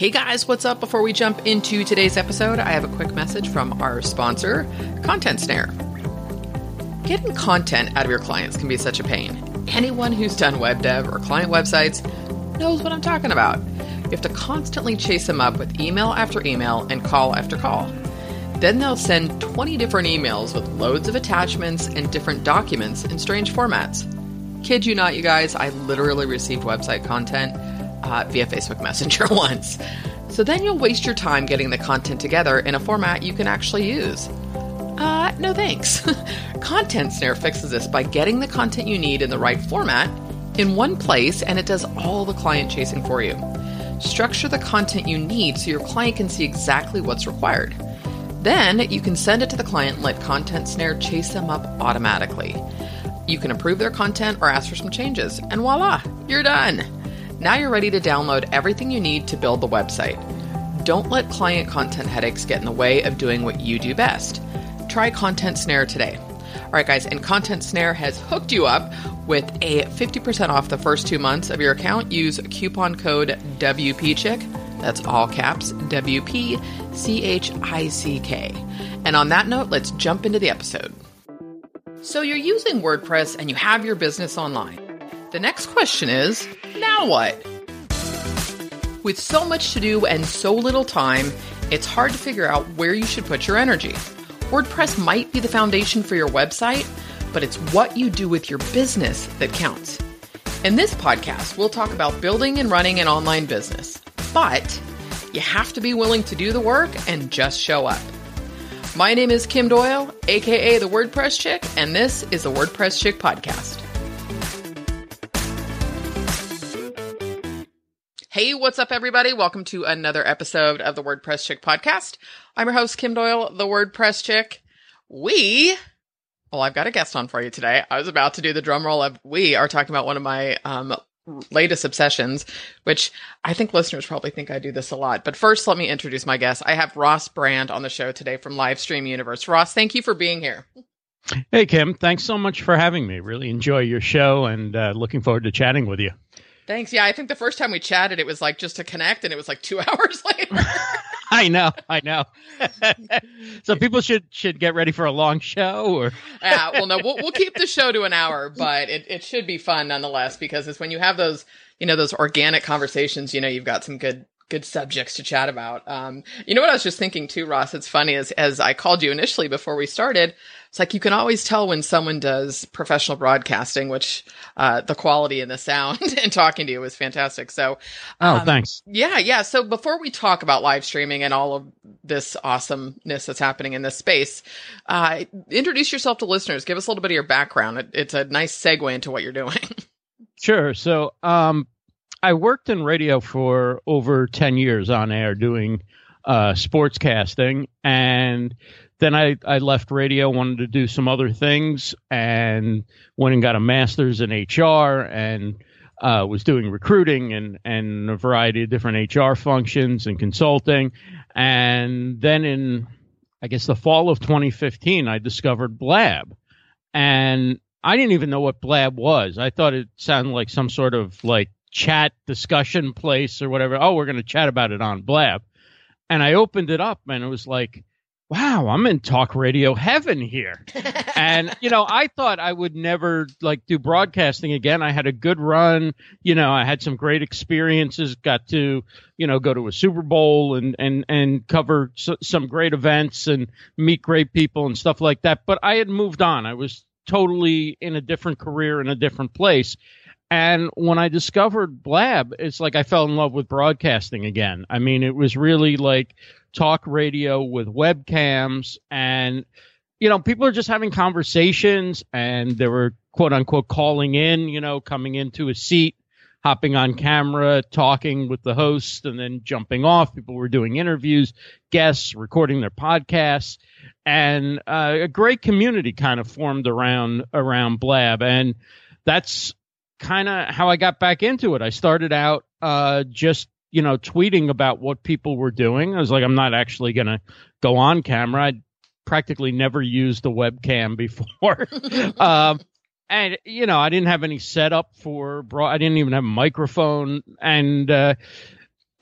Hey guys, what's up? Before we jump into today's episode, I have a quick message from our sponsor, Content Snare. Getting content out of your clients can be such a pain. Anyone who's done web dev or client websites knows what I'm talking about. You have to constantly chase them up with email after email and call after call. Then they'll send 20 different emails with loads of attachments and different documents in strange formats. Kid you not, you guys, I literally received website content uh, via Facebook Messenger once. So then you'll waste your time getting the content together in a format you can actually use. Uh, no thanks. content Snare fixes this by getting the content you need in the right format in one place, and it does all the client chasing for you. Structure the content you need so your client can see exactly what's required. Then you can send it to the client and let Content Snare chase them up automatically. You can approve their content or ask for some changes, and voila, you're done. Now you're ready to download everything you need to build the website. Don't let client content headaches get in the way of doing what you do best. Try Content Snare today. All right, guys, and Content Snare has hooked you up with a 50% off the first two months of your account. Use coupon code WPChick. That's all caps W P C H I C K. And on that note, let's jump into the episode. So you're using WordPress and you have your business online. The next question is now what? With so much to do and so little time, it's hard to figure out where you should put your energy. WordPress might be the foundation for your website, but it's what you do with your business that counts. In this podcast, we'll talk about building and running an online business, but you have to be willing to do the work and just show up. My name is Kim Doyle, aka the WordPress Chick, and this is the WordPress Chick Podcast. Hey, what's up, everybody? Welcome to another episode of the WordPress Chick podcast. I'm your host, Kim Doyle, the WordPress Chick. We, well, I've got a guest on for you today. I was about to do the drum roll of we are talking about one of my um, latest obsessions, which I think listeners probably think I do this a lot. But first, let me introduce my guest. I have Ross Brand on the show today from Livestream Universe. Ross, thank you for being here. Hey, Kim. Thanks so much for having me. Really enjoy your show and uh, looking forward to chatting with you. Thanks. Yeah, I think the first time we chatted, it was like just to connect, and it was like two hours later. I know, I know. so people should should get ready for a long show, or yeah. Well, no, we'll we'll keep the show to an hour, but it it should be fun nonetheless because it's when you have those you know those organic conversations. You know, you've got some good good subjects to chat about. Um, you know what I was just thinking too, Ross? It's funny as as I called you initially before we started. It's like you can always tell when someone does professional broadcasting, which uh, the quality and the sound and talking to you was fantastic. So, oh, um, oh, thanks. Yeah, yeah. So before we talk about live streaming and all of this awesomeness that's happening in this space, uh, introduce yourself to listeners. Give us a little bit of your background. It, it's a nice segue into what you're doing. Sure. So, um, I worked in radio for over 10 years on air doing uh, sportscasting. And then I, I left radio, wanted to do some other things, and went and got a master's in HR and uh, was doing recruiting and, and a variety of different HR functions and consulting. And then in, I guess, the fall of 2015, I discovered Blab. And I didn't even know what Blab was. I thought it sounded like some sort of like chat discussion place or whatever. Oh, we're going to chat about it on Blab. And I opened it up and it was like, wow, I'm in talk radio heaven here. and, you know, I thought I would never like do broadcasting again. I had a good run. You know, I had some great experiences, got to, you know, go to a Super Bowl and, and, and cover s- some great events and meet great people and stuff like that. But I had moved on. I was totally in a different career in a different place. And when I discovered Blab, it's like I fell in love with broadcasting again. I mean, it was really like talk radio with webcams and you know people are just having conversations and they were quote unquote calling in you know coming into a seat hopping on camera talking with the host and then jumping off. People were doing interviews guests recording their podcasts and uh, a great community kind of formed around around blab. And that's kind of how i got back into it. I started out uh, just you know, tweeting about what people were doing. I was like, I'm not actually going to go on camera. I practically never used a webcam before. um, and, you know, I didn't have any setup for, bro- I didn't even have a microphone. And, uh,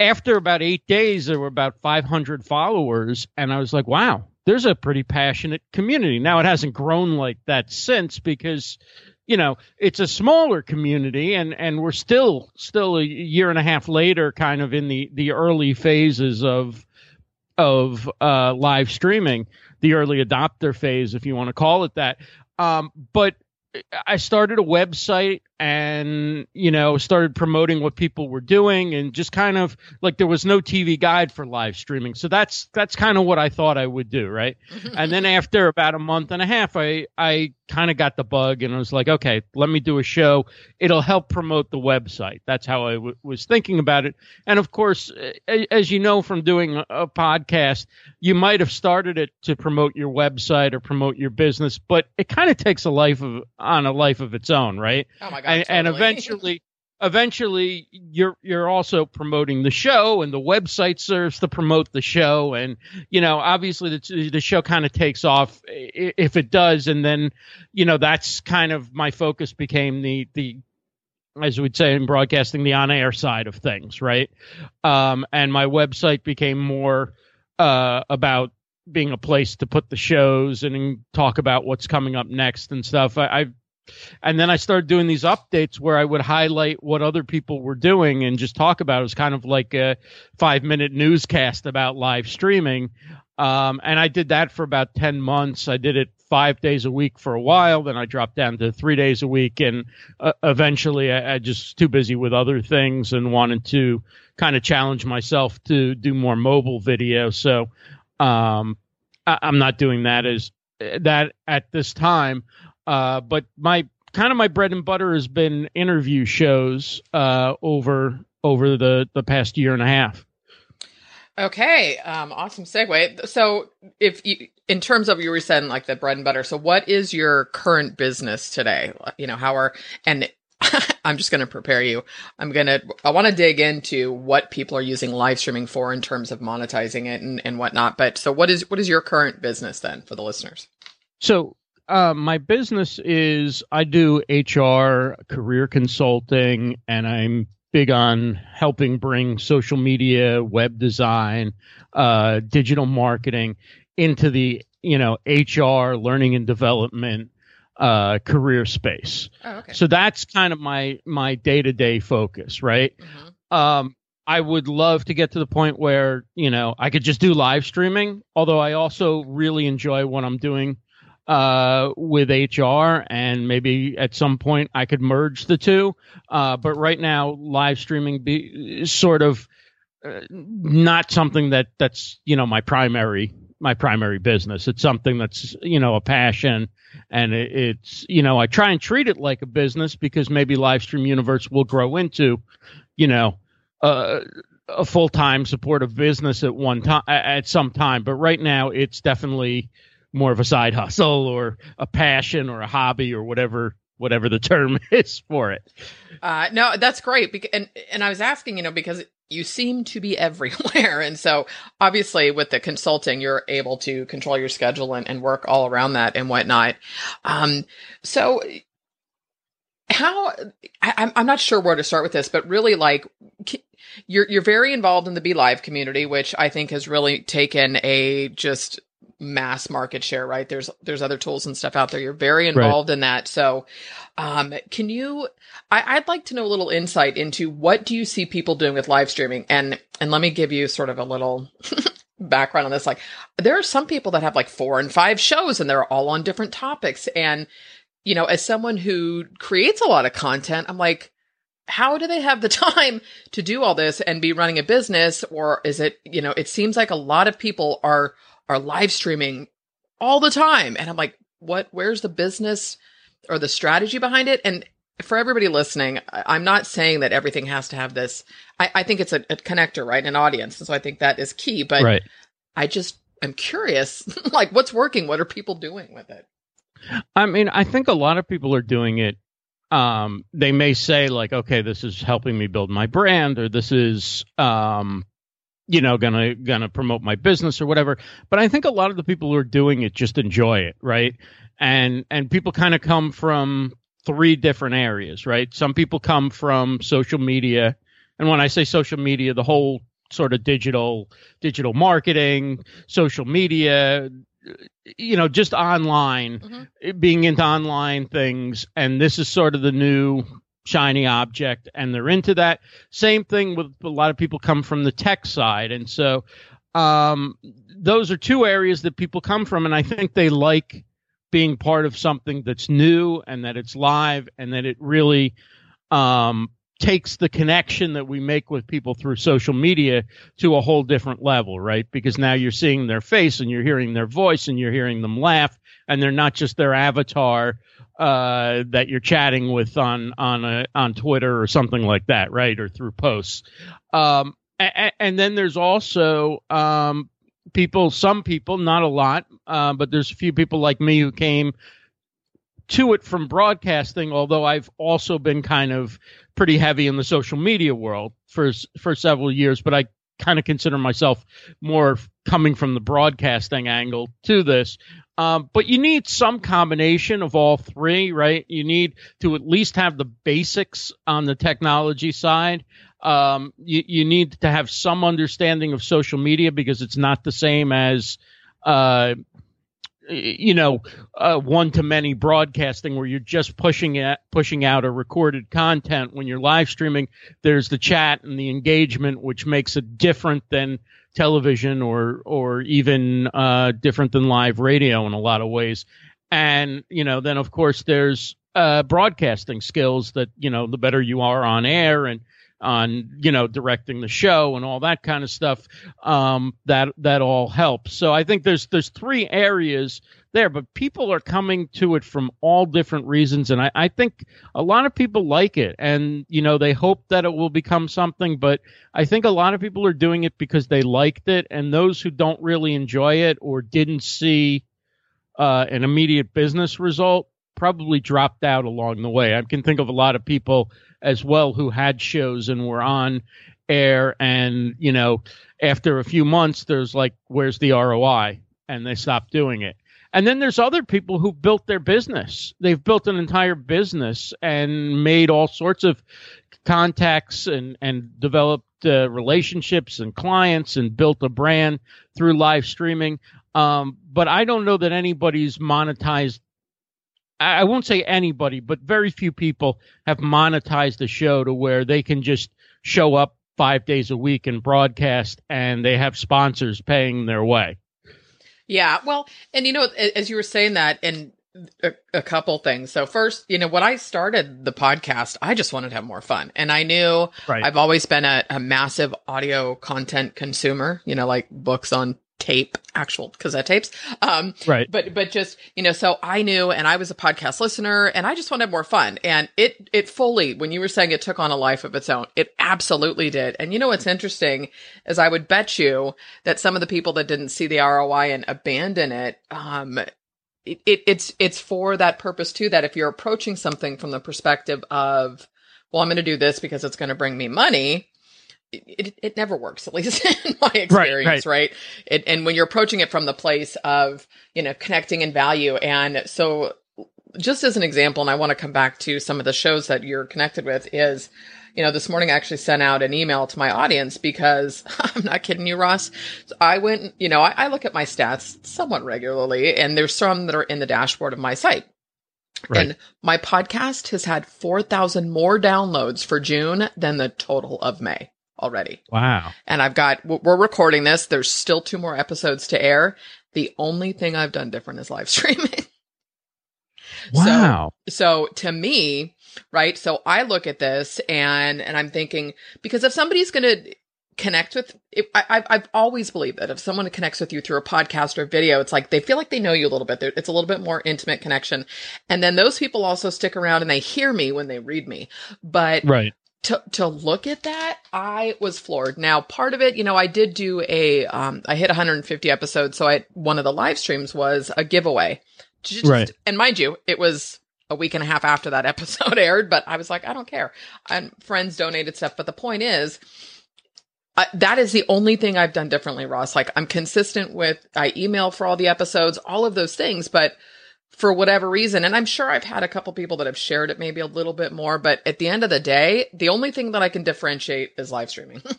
after about eight days, there were about 500 followers, and I was like, wow, there's a pretty passionate community. Now it hasn't grown like that since because you know it's a smaller community and and we're still still a year and a half later kind of in the the early phases of of uh live streaming the early adopter phase if you want to call it that. Um but I started a website and you know started promoting what people were doing and just kind of like there was no TV guide for live streaming. So that's that's kind of what I thought I would do right? And then after about a month and a half I I kind of got the bug and I was like okay let me do a show. It'll help promote the website. That's how I w- was thinking about it. And of course as you know from doing a, a podcast you might have started it to promote your website or promote your business but it kind of takes a life of on a life of its own right? Oh my god and, totally. and eventually eventually you're you're also promoting the show and the website serves to promote the show. And you know obviously the, the show kind of takes off if it does. And then you know that's kind of my focus became the the as we'd say in broadcasting the on air side of things right? Um and my website became more uh about being a place to put the shows and talk about what's coming up next and stuff. I, I've and then I started doing these updates where I would highlight what other people were doing and just talk about it. It was kind of like a five minute newscast about live streaming. Um, and I did that for about 10 months. I did it five days a week for a while. Then I dropped down to three days a week. And uh, eventually I, I just too busy with other things and wanted to kind of challenge myself to do more mobile video. So um, I, I'm not doing that as that at this time. Uh, but my kind of my bread and butter has been interview shows uh, over over the the past year and a half. Okay, um, awesome segue. So, if you, in terms of you were saying like the bread and butter, so what is your current business today? You know, how are and I'm just going to prepare you. I'm going to, I want to dig into what people are using live streaming for in terms of monetizing it and, and whatnot. But so what is, what is your current business then for the listeners? So uh, my business is I do HR, career consulting, and I'm big on helping bring social media, web design, uh, digital marketing into the you know HR, learning and development, uh, career space. Oh, okay. So that's kind of my my day to day focus, right? Mhm. Um, I would love to get to the point where you know I could just do live streaming. Although I also really enjoy what I'm doing uh, with HR, and maybe at some point I could merge the two. Uh, but right now, live streaming be is sort of uh, not something that that's you know my primary my primary business. It's something that's you know a passion, and it, it's you know I try and treat it like a business because maybe live stream universe will grow into you know. Uh, a full-time supportive business at one time at some time but right now it's definitely more of a side hustle or a passion or a hobby or whatever whatever the term is for it. Uh, no, that's great. Bec- and, and I was asking, you know, because you seem to be everywhere. And so obviously with the consulting, you're able to control your schedule and, and work all around that and whatnot. Um, so how, I, I'm, I'm not sure where to start with this, but really like, you're, you're very involved in the BeLive community, which I think has really taken a just mass market share, right? There's there's other tools and stuff out there. You're very involved in that. So um can you I, I'd like to know a little insight into what do you see people doing with live streaming? And and let me give you sort of a little background on this. Like there are some people that have like four and five shows and they're all on different topics. And, you know, as someone who creates a lot of content, I'm like, how do they have the time to do all this and be running a business? Or is it, you know, it seems like a lot of people are are live streaming all the time. And I'm like, what, where's the business or the strategy behind it? And for everybody listening, I'm not saying that everything has to have this. I, I think it's a, a connector, right? An audience. And so I think that is key. But right. I just am curious, like what's working? What are people doing with it? I mean, I think a lot of people are doing it. Um, they may say like, okay, this is helping me build my brand, or this is, um, you know, gonna gonna promote my business or whatever. But I think a lot of the people who are doing it just enjoy it, right? And and people kind of come from three different areas, right? Some people come from social media And when I say social media, the whole sort of digital digital marketing, social media, you know, just online, mm-hmm. being into online things. And this is sort of the new shiny object, and they're into that. Same thing with a lot of people come from the tech side. And so um, those are two areas that people come from. And I think they like being part of something that's new and that it's live and that it really um, takes the connection that we make with people through social media to a whole different level, right? Because now you're seeing their face and you're hearing their voice and you're hearing them laugh, and they're not just their avatar uh, that you're chatting with on on a, on Twitter or something like that, right? Or through posts. Um, and, and, then there's also um, people, some people, not a lot, uh, but there's a few people like me who came to it from broadcasting, although I've also been kind of pretty heavy in the social media world for for several years, but I kind of consider myself more coming from the broadcasting angle to this. Um, but you need some combination of all three, right? You need to at least have the basics on the technology side. Um, you, you need to have some understanding of social media because it's not the same as uh, you know, uh, one to many broadcasting where you're just pushing at pushing out a recorded content. When you're live streaming, there's the chat and the engagement, which makes it different than television or or even uh, different than live radio in a lot of ways. And you know, then of course there's uh, broadcasting skills that you know the better you are on air and on you know directing the show and all that kind of stuff um, that that all helps so i think there's there's three areas there but people are coming to it from all different reasons and I, I think a lot of people like it and you know they hope that it will become something but i think a lot of people are doing it because they liked it and those who don't really enjoy it or didn't see uh, an immediate business result probably dropped out along the way. I can think of a lot of people as well who had shows and were on air and you know after a few months there's like where's the ROI and they stopped doing it and then there's other people who built their business they've built an entire business and made all sorts of contacts and and developed uh, relationships and clients and built a brand through live streaming um, but I don't know that anybody's monetized I won't say anybody, but very few people have monetized the show to where they can just show up five days a week and broadcast and they have sponsors paying their way. Yeah. Well, and you know, as you were saying that, and a, a, couple things. So first, you know, when I started the podcast, I just wanted to have more fun. And I knew right. I've always been a, a, massive audio content consumer, you know, like books on tape, actual cassette tapes. Um, right. But, but just, you know, so I knew and I was a podcast listener and I just wanted more fun. And it, it fully, when you were saying it took on a life of its own, it absolutely did. And you know, what's interesting is I would bet you that some of the people that didn't see the ROI and abandon it, um, it, it, it's it's for that purpose too. That if you're approaching something from the perspective of, well, I'm going to do this because it's going to bring me money, it, it never works, at least in my experience, right? right. right? It, and when you're approaching it from the place of, you know, connecting and value. And so just as an example, and I want to come back to some of the shows that you're connected with is, you know, this morning I actually sent out an email to my audience because I'm not kidding you, Ross. I went, you know, I, I look at my stats somewhat regularly and there's some that are in the dashboard of my site. Right. And my podcast has had 4,000 more downloads for June than the total of May already. Wow. And I've got, we're recording this. There's still two more episodes to air. The only thing I've done different is live streaming. Wow. So, so to me, right? So I look at this and, and I'm thinking, because if somebody's going to connect with, if, I, I've always believed that if someone connects with you through a podcast or video, it's like they feel like they know you a little bit. It's a little bit more intimate connection. And then those people also stick around and they hear me when they read me. But right to to look at that, I was floored. Now, part of it, you know, I did do a um I hit 150 episodes, so I one of the live streams was a giveaway. Just, right. And mind you, it was a week and a half after that episode aired, but I was like, I don't care. And friends donated stuff, but the point is I, that is the only thing I've done differently, Ross. Like I'm consistent with I email for all the episodes, all of those things, but for whatever reason. And I'm sure I've had a couple people that have shared it maybe a little bit more, but at the end of the day, the only thing that I can differentiate is live streaming.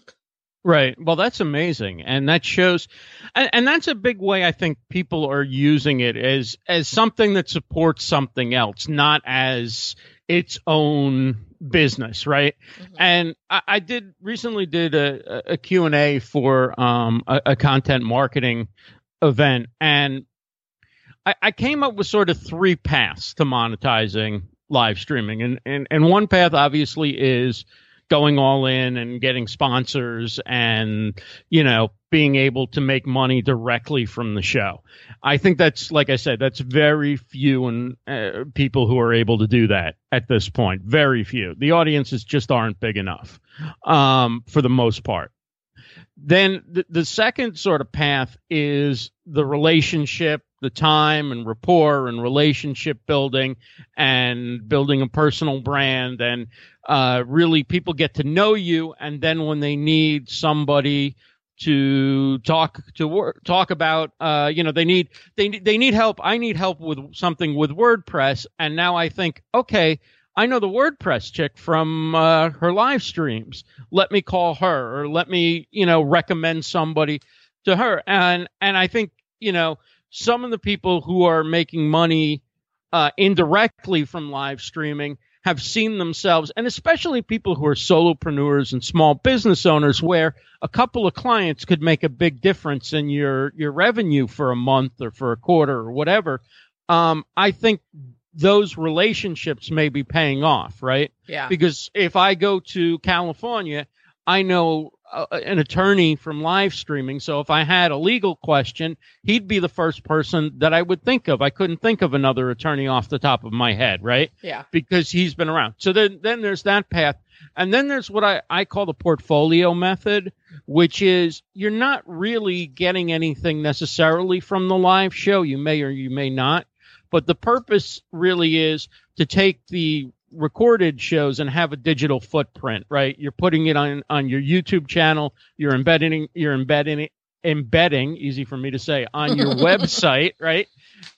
Right. Well, that's amazing, and that shows, and, and, that's a big way I think people are using it as as something that supports something else, not as its own business, right? Mm-hmm. And I, I, did recently did a, a Q and A for um, a, a, content marketing event, and I, I came up with sort of three paths to monetizing live streaming, and and and one path obviously is going all in and getting sponsors and you know being able to make money directly from the show. I think that's like i said that's very few and uh, people who are able to do that at this point. Very few. The audiences just aren't big enough um, for the most part then the, the second sort of path is the relationship the time and rapport and relationship building and building a personal brand and uh, really people get to know you. And then when they need somebody to talk to work, talk about uh, you know they need they they need help. I need help with something with wordpress. And now i think okay i know the wordpress chick from uh, her live streams let me call her or let me you know recommend somebody to her and and i think you know some of the people who are making money uh, indirectly from live streaming have seen themselves, and especially people who are solopreneurs and small business owners, where a couple of clients could make a big difference in your your revenue for a month or for a quarter or whatever. Um, I think those relationships may be paying off, right? Yeah. Because if I go to California, I know uh, an attorney from live streaming. So if I had a legal question, he'd be the first person that I would think of. I couldn't think of another attorney off the top of my head, right? Yeah. Because he's been around. So then, then there's that path. And then there's what I, I call the portfolio method, which is you're not really getting anything necessarily from the live show. You may or you may not. But the purpose really is to take the recorded shows and have a digital footprint, right? You're putting it on on your YouTube channel, you're embedding you're embedding it embedding, easy for me to say, on your website, right?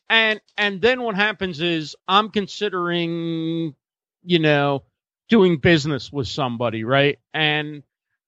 And and then what happens is I'm considering, you know, doing business with somebody, right? And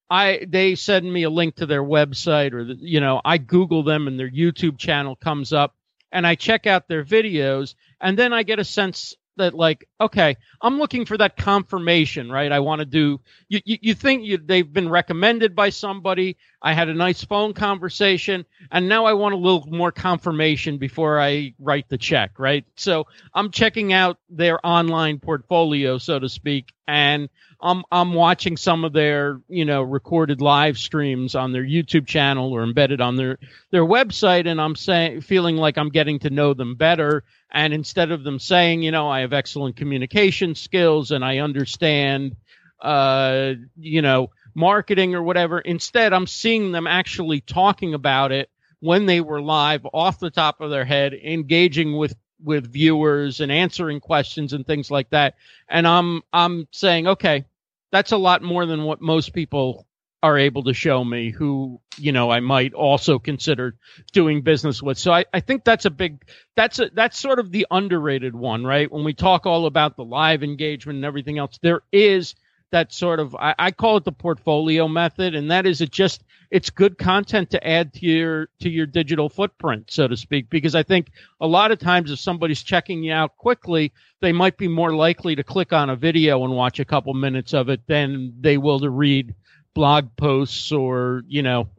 I they send me a link to their website or the, you know, I Google them and their YouTube channel comes up and I check out their videos and then I get a sense that like okay i'm looking for that confirmation right? I want to do you, you, you think you, they've been recommended by somebody i had a nice phone conversation and now i want a little more confirmation before i write the check right? So i'm checking out their online portfolio so to speak and i'm i'm watching some of their you know recorded live streams on their youtube channel or embedded on their their website and i'm saying feeling like i'm getting to know them better. And instead of them saying, you know, I have excellent communication skills and I understand, uh, you know, marketing or whatever, instead I'm seeing them actually talking about it when they were live off the top of their head, engaging with with viewers and answering questions and things like that. And I'm I'm saying, okay, that's a lot more than what most people are able to show me who you know I might also consider doing business with. So I, I think that's a big that's a that's sort of the underrated one, right? When we talk all about the live engagement and everything else, there is that sort of I, I call it the portfolio method, and that is it just it's good content to add to your to your digital footprint, so to speak, because I think a lot of times if somebody's checking you out quickly, they might be more likely to click on a video and watch a couple minutes of it than they will to read blog posts or you know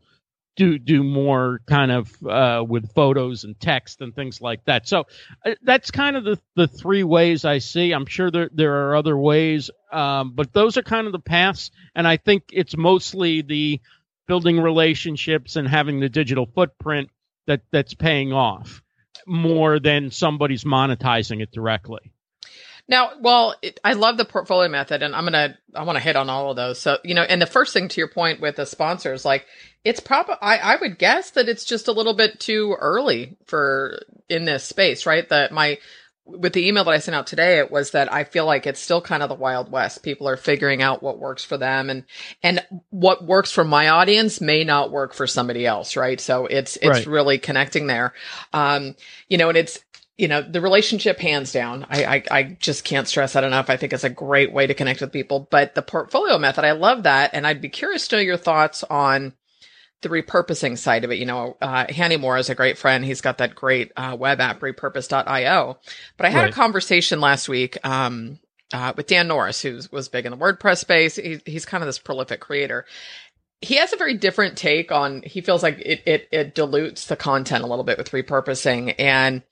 do do more kind of uh, with photos and text and things like that. So uh, that's kind of the the three ways I see. I'm sure there there are other ways, um, but those are kind of the paths. And I think it's mostly the building relationships and having the digital footprint that that's paying off more than somebody's monetizing it directly. Now, well, it, I love the portfolio method and I'm going to, I want to hit on all of those. So, you know, and the first thing to your point with the sponsors, like it's probably, I, I would guess that it's just a little bit too early for in this space, right? That my, with the email that I sent out today, it was that I feel like it's still kind of the wild west. People are figuring out what works for them and, and what works for my audience may not work for somebody else. Right. So it's, it's right. really connecting there. Um, you know, and it's, you know, the relationship hands down. I, I, I just can't stress that enough. I think it's a great way to connect with people. But the portfolio method, I love that. And I'd be curious to know your thoughts on the repurposing side of it. You know, uh, Hani Mourra is a great friend. He's got that great uh, web app, repurpose.io. But I had right. a conversation last week um, uh, with Dan Norris, who was big in the WordPress space. He, he's kind of this prolific creator. He has a very different take on, he feels like it, it, it dilutes the content a little bit with repurposing. And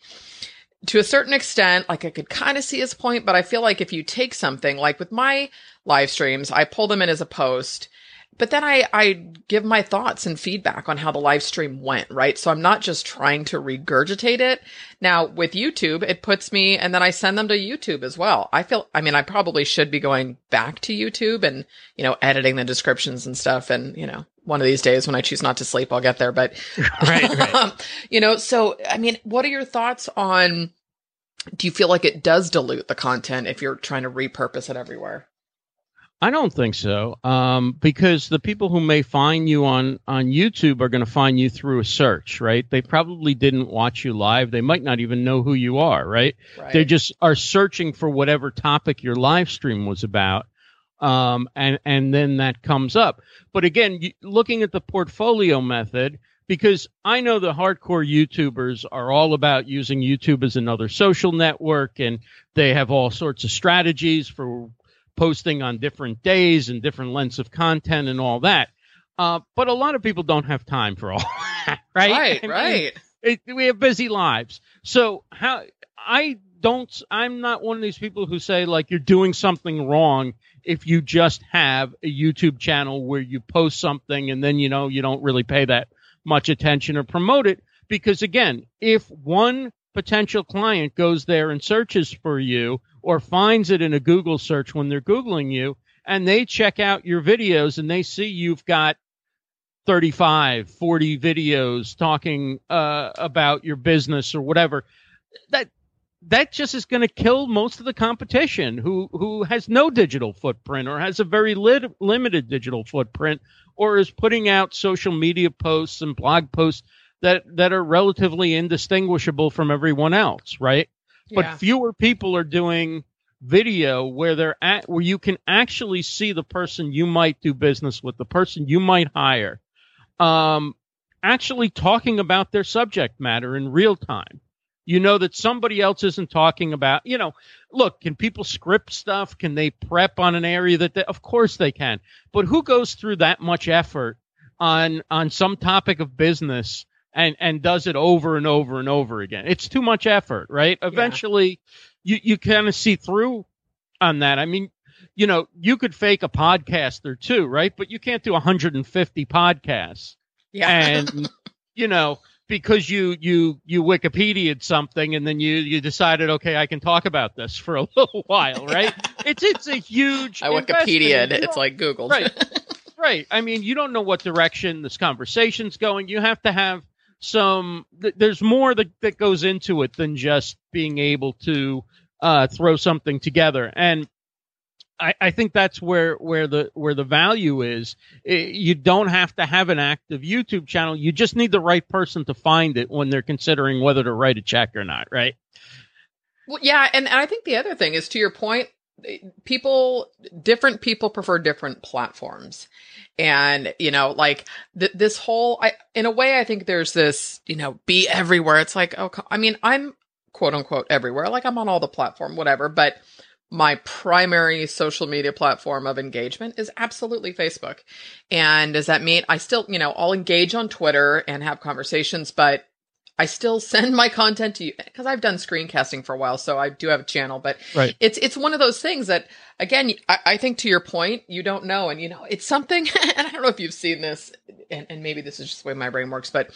to a certain extent, like I could kind of see his point, but I feel like if you take something like with my live streams, I pull them in as a post but then I, I give my thoughts and feedback on how the live stream went, right? So I'm not just trying to regurgitate it. Now with YouTube, it puts me, and then I send them to YouTube as well. I feel, I mean, I probably should be going back to YouTube and, you know, editing the descriptions and stuff. And, you know, one of these days when I choose not to sleep, I'll get there. But, right, right. Um, you know, so, I mean, what are your thoughts on, do you feel like it does dilute the content if you're trying to repurpose it everywhere? I don't think so, um, because the people who may find you on on YouTube are going to find you through a search, right? They probably didn't watch you live. They might not even know who you are, right? right. They just are searching for whatever topic your live stream was about, um, and and then that comes up. But again, looking at the portfolio method, because I know the hardcore YouTubers are all about using YouTube as another social network, and they have all sorts of strategies for posting on different days and different lengths of content and all that. Uh, but a lot of people don't have time for all that, right? Right, I mean, right. It, we have busy lives. So how I don't I'm not one of these people who say like you're doing something wrong if you just have a YouTube channel where you post something and then you know you don't really pay that much attention or promote it. Because again, if one potential client goes there and searches for you or finds it in a Google search when they're Googling you and they check out your videos and they see you've got 35, 40 videos talking uh, about your business or whatever, that that just is going to kill most of the competition who who has no digital footprint or has a very lit, limited digital footprint or is putting out social media posts and blog posts that that are relatively indistinguishable from everyone else, right? but fewer people are doing video where they're at where you can actually see the person you might do business with, the person you might hire, um, actually talking about their subject matter in real time. You know that somebody else isn't talking about, you know, look, can people script stuff? Can they prep on an area that they, of course they can. But who goes through that much effort on on some topic of business and and does it over and over and over again. It's too much effort, right? Eventually, yeah. you you kind of see through on that. I mean, you know, you could fake a podcaster too, right? But you can't do 150 podcasts. Yeah. And you know, because you you you Wikipedia'd something and then you you decided, okay, I can talk about this for a little while, right? it's it's a huge. I Wikipedia'd. It's like Google. Right. right. I mean, you don't know what direction this conversation's going. You have to have some th- there's more that, that goes into it than just being able to uh, throw something together and I, I think that's where where the where the value is. You don't have to have an active YouTube channel. You just need the right person to find it when they're considering whether to write a check or not, right? Well, yeah, and, and I think the other thing is to your point, people different people prefer different platforms and you know like th- this whole i in a way i think there's this you know be everywhere it's like oh i mean i'm quote unquote everywhere like i'm on all the platform whatever but my primary social media platform of engagement is absolutely facebook and does that mean i still you know i'll engage on twitter and have conversations but I still send my content to you because I've done screencasting for a while, so I do have a channel. But right. it's it's one of those things that, again, I, I, think to your point, you don't know, and you know, it's something. And I don't know if you've seen this, and, and maybe this is just the way my brain works, but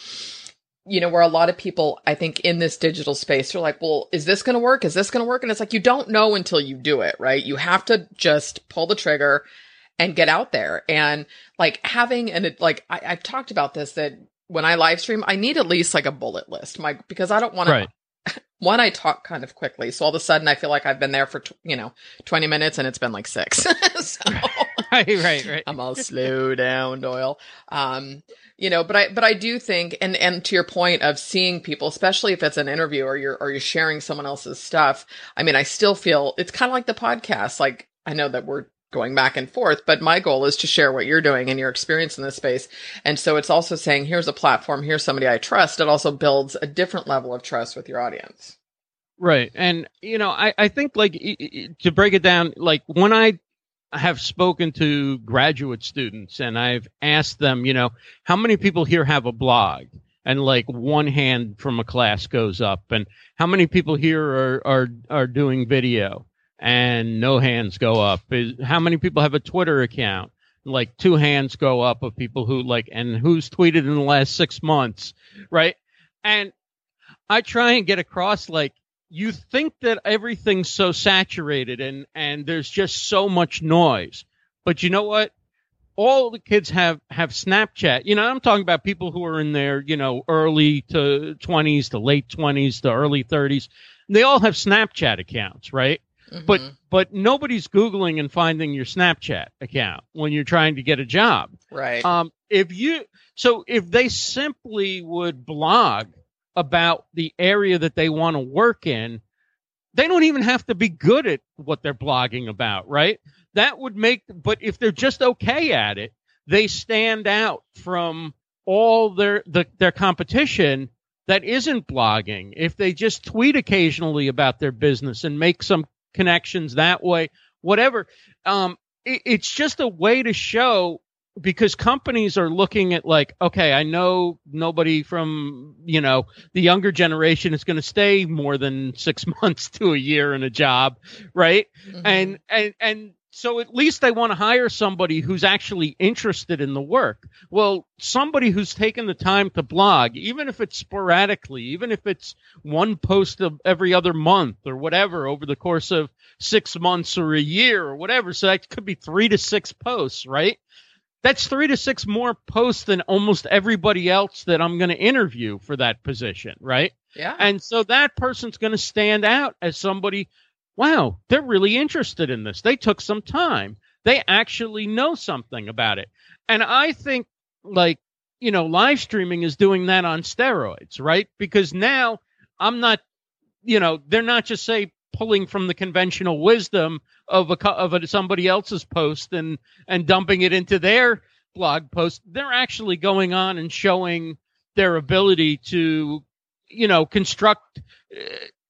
you know, where a lot of people, I think, in this digital space, are like, well, is this going to work? Is this going to work? And it's like you don't know until you do it, right? You have to just pull the trigger and get out there and like having and like I, I've talked about this that when I live stream, I need at least like a bullet list, my because I don't want right. to. One i talk kind of quickly. So all of a sudden i feel like i've been there for you know 20 minutes and it's been like six. So right right right. I'm all slow down doyle. Um you know but i but i do think and and to your point of seeing people especially if it's an interview or you're or you're sharing someone else's stuff i mean i still feel it's kind of like the podcast. Like i know that we're going back and forth but my goal is to share what you're doing and your experience in this space. And so it's also saying here's a platform here's somebody i trust. It also builds a different level of trust with your audience. Right. And you know i i think like to break it down like when i have spoken to graduate students and I've asked them, you know, how many people here have a blog? And like one hand from a class goes up, and how many people here are are are doing video? And no hands go up. Is, how many people have a Twitter account? Like two hands go up of people who like, and who's tweeted in the last six months, right? And I try and get across like you think that everything's so saturated and and there's just so much noise but you know what all the kids have have snapchat you know i'm talking about people who are in their you know early to 20s to late 20s to early 30s they all have snapchat accounts right mm-hmm. but but nobody's googling and finding your snapchat account when you're trying to get a job right um if you so if they simply would blog about the area that they want to work in, they don't even have to be good at what they're blogging about, right? That would make, but if they're just okay at it, they stand out from all their the, their competition that isn't blogging. If they just tweet occasionally about their business and make some connections that way, whatever, um, it, it's just a way to show because companies are looking at like okay i know nobody from you know the younger generation is going to stay more than six months to a year in a job right mm-hmm. and and and so at least they want to hire somebody who's actually interested in the work well somebody who's taken the time to blog even if it's sporadically even if it's one post of every other month or whatever over the course of six months or a year or whatever so that could be three to six posts right that's three to six more posts than almost everybody else that I'm going to interview for that position, right? Yeah. And so that person's going to stand out as somebody, wow, they're really interested in this. They took some time. They actually know something about it. And I think, like, you know, live streaming is doing that on steroids, right? Because now I'm not, you know, they're not just say pulling from the conventional wisdom of a of a, somebody else's post and and dumping it into their blog post. They're actually going on and showing their ability to, you know, construct, uh,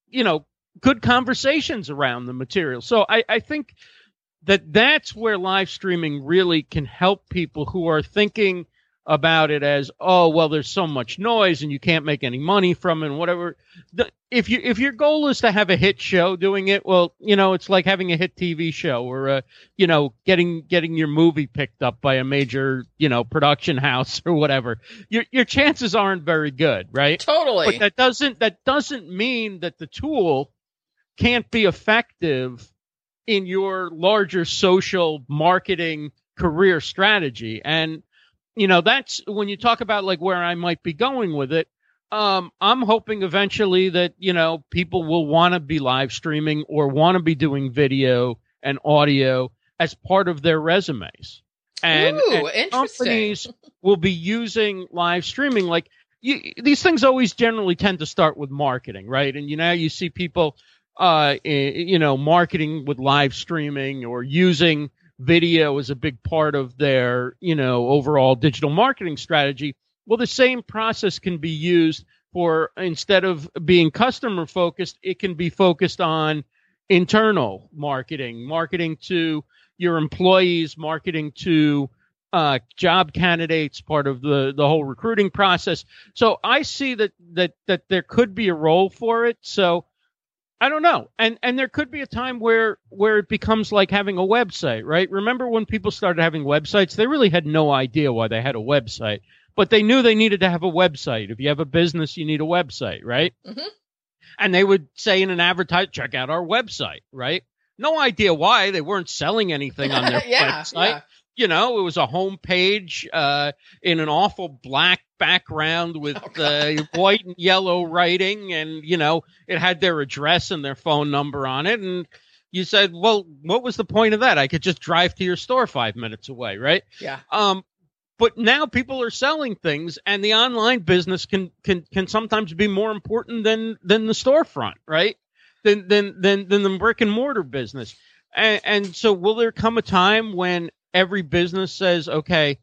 you know, good conversations around the material. So I, I think that that's where live streaming really can help people who are thinking about it as oh well there's so much noise and you can't make any money from it and whatever. The, if you if your goal is to have a hit show doing it well you know it's like having a hit tv show or uh, you know getting getting your movie picked up by a major you know production house or whatever. Your your chances aren't very good right? Totally. But that doesn't that doesn't mean that the tool can't be effective in your larger social marketing career strategy and you know, that's when you talk about like where I might be going with it. Um, I'm hoping eventually that, you know, people will want to be live streaming or want to be doing video and audio as part of their resumes. And, Ooh, and companies will be using live streaming. Like you, these things always generally tend to start with marketing, right? And you know, you see people, uh, you know, marketing with live streaming or using video is a big part of their, you know, overall digital marketing strategy. Well, the same process can be used for instead of being customer focused, it can be focused on internal marketing, marketing to your employees, marketing to uh, job candidates, part of the the whole recruiting process. So I see that that that there could be a role for it. So I don't know. And and there could be a time where where it becomes like having a website, right? Remember when people started having websites, they really had no idea why they had a website, but they knew they needed to have a website. If you have a business, you need a website, right? Mm-hmm. And they would say in an advertise, check out our website, right? No idea why they weren't selling anything on their yeah, website. Yeah. You know, it was a home page uh, in an awful black background with Oh, uh, white and yellow writing, and you know, it had their address and their phone number on it. And you said, "Well, what was the point of that? I could just drive to your store five minutes away, right?" Yeah. Um, but now people are selling things, and the online business can can can sometimes be more important than than the storefront, right? Than than than than the brick and mortar business. And, and so, will there come a time when every business says, "Okay,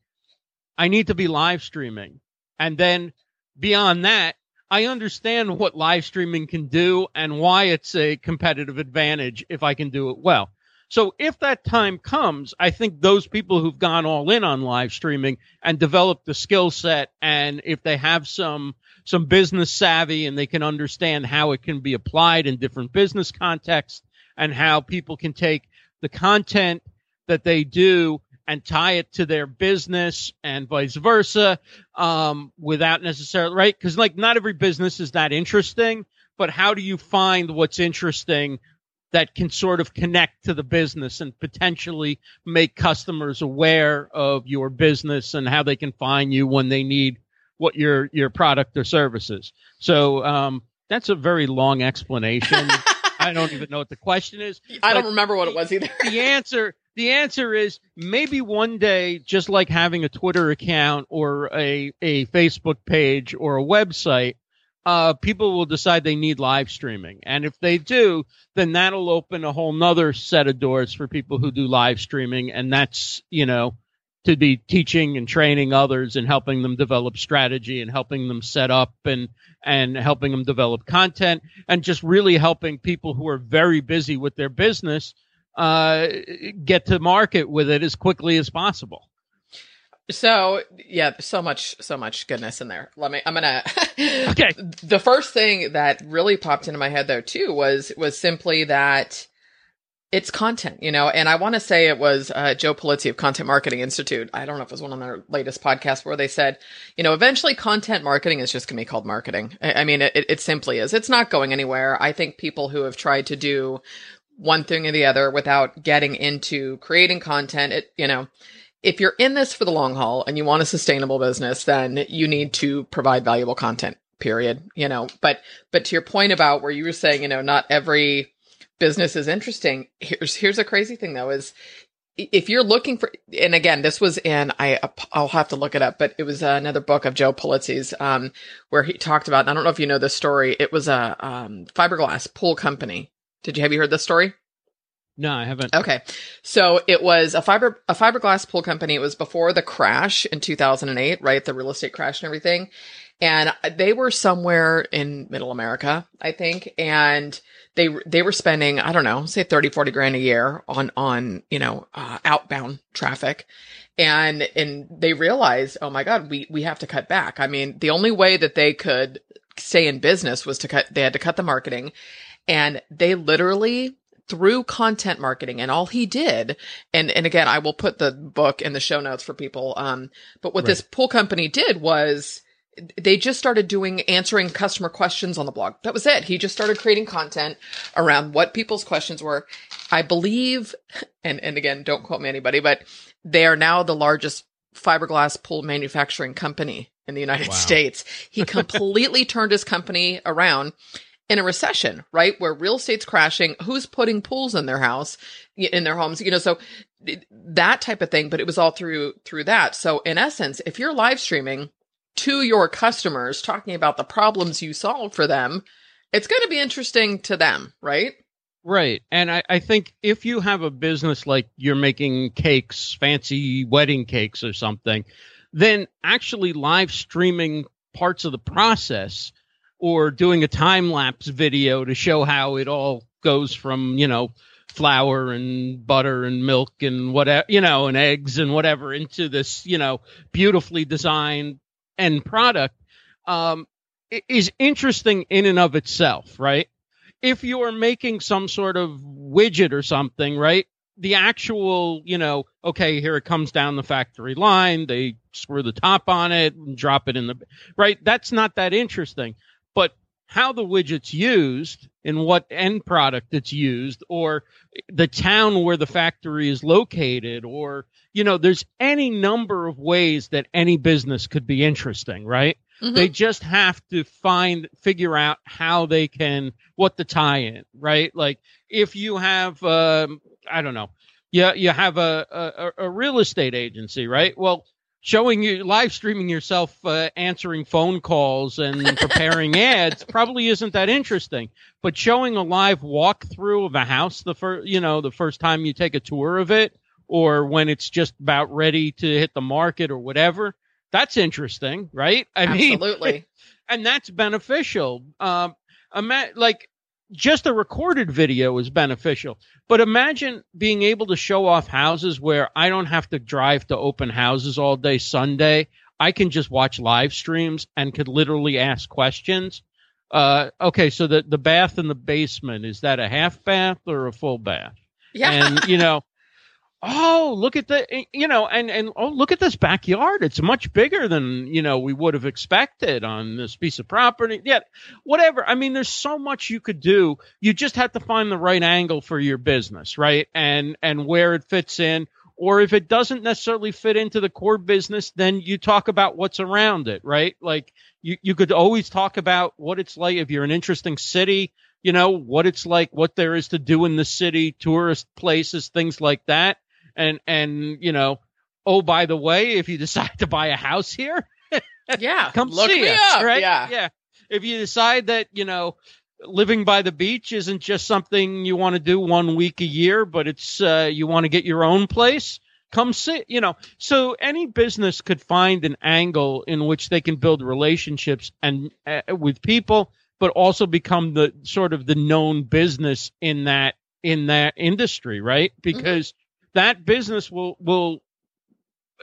I need to be live streaming," and then beyond that, I understand what live streaming can do and why it's a competitive advantage if I can do it well. So if that time comes, I think those people who've gone all in on live streaming and developed the skill set and if they have some some business savvy and they can understand how it can be applied in different business contexts and how people can take the content that they do and tie it to their business and vice versa um, without necessarily right because like not every business is that interesting but how do you find what's interesting that can sort of connect to the business and potentially make customers aware of your business and how they can find you when they need what your your product or services. So um, that's a very long explanation. I don't even know what the question is. I don't remember what it was either. the answer the answer is maybe one day just like having a twitter account or a, a facebook page or a website uh, people will decide they need live streaming. And if they do then that'll open a whole nother set of doors for people who do live streaming. And that's you know to be teaching and training others and helping them develop strategy and helping them set up and and helping them develop content and just really helping people who are very busy with their business uh, get to market with it as quickly as possible. So yeah, so much, so much goodness in there. Let me. I'm gonna. Okay. The first thing that really popped into my head though too was was simply that it's content, you know. And I want to say it was uh, Joe Pulizzi of Content Marketing Institute. I don't know if it was one of their latest podcasts where they said, you know, eventually content marketing is just gonna be called marketing. I, I mean, it, it simply is. It's not going anywhere. I think people who have tried to do one thing or the other without getting into creating content, it you know if you're in this for the long haul and you want a sustainable business, then you need to provide valuable content, period. You know, but, but to your point about where you were saying, you know, not every business is interesting. Here's, here's a crazy thing though is if you're looking for, and again, this was in, I, I'll have to look it up, but it was another book of Joe Pulizzi's, um, where he talked about, I don't know if you know this story. It was a, um, fiberglass pool company. Did you, have you heard this story? No, I haven't. Okay. So it was a fiber a fiberglass pool company. It was before the crash in 2008, right? The real estate crash and everything. And they were somewhere in middle America, I think, and they they were spending, I don't know, say 30 40 grand a year on on, you know, uh, outbound traffic. And and they realized, "Oh my god, we we have to cut back." I mean, the only way that they could stay in business was to cut they had to cut the marketing. And they literally through content marketing and all he did and and again I will put the book in the show notes for people um but what Right. this pool company did was they just started doing answering customer questions on the blog. That was it. He just started creating content around what people's questions were. I believe and and again don't quote me anybody but they are now the largest fiberglass pool manufacturing company in the United Wow. States. He completely turned his company around in a recession, right? Where real estate's crashing. Who's putting pools in their house, in their homes? You know, so that type of thing, but it was all through, through that. So in essence, if you're live streaming to your customers, talking about the problems you solve for them, it's going to be interesting to them, right? Right. And I, I think if you have a business like you're making cakes, fancy wedding cakes or something, then actually live streaming parts of the process or doing a time lapse video to show how it all goes from, you know, flour and butter and milk and whatever, you know, and eggs and whatever into this, you know, beautifully designed end product um, is interesting in and of itself, right? If you're making some sort of widget or something, right? The actual, you know, okay, here it comes down the factory line. They screw the top on it and drop it in the, right? That's not that interesting. How the widget's used and what end product it's used or the town where the factory is located or you know there's any number of ways that any business could be interesting right? Mm-hmm. they just have to find figure out how they can what the tie in right? Like if you have um, i don't know yeah you, you have a, a a real estate agency right? Well showing you live streaming yourself uh, answering phone calls and preparing ads probably isn't that interesting. But showing a live walkthrough of a house the first you know the first time you take a tour of it or when it's just about ready to hit the market or whatever that's interesting right? I mean, absolutely. mean, and that's beneficial. Um like just a recorded video is beneficial. But imagine being able to show off houses where I don't have to drive to open houses all day Sunday. I can just watch live streams and could literally ask questions. Uh, okay, so the the bath in the basement is that a half bath or a full bath? Yeah, and you know, oh look at the you know and and oh look at this backyard. It's much bigger than you know we would have expected on this piece of property. Yeah whatever. I mean there's so much you could do. You just have to find the right angle for your business right? And and where it fits in. Or if it doesn't necessarily fit into the core business then you talk about what's around it right? Like you you could always talk about what it's like if you're an interesting city you know what it's like what there is to do in the city tourist places things like that and and you know, oh by the way, if you decide to buy a house here, yeah, come look see me us, up. right? Yeah, yeah. If you decide that you know living by the beach isn't just something you want to do one week a year, but it's uh, you want to get your own place. Come sit, you know. So any business could find an angle in which they can build relationships and uh, with people, but also become the sort of the known business in that in that industry, right? Mm-hmm. Because that business will will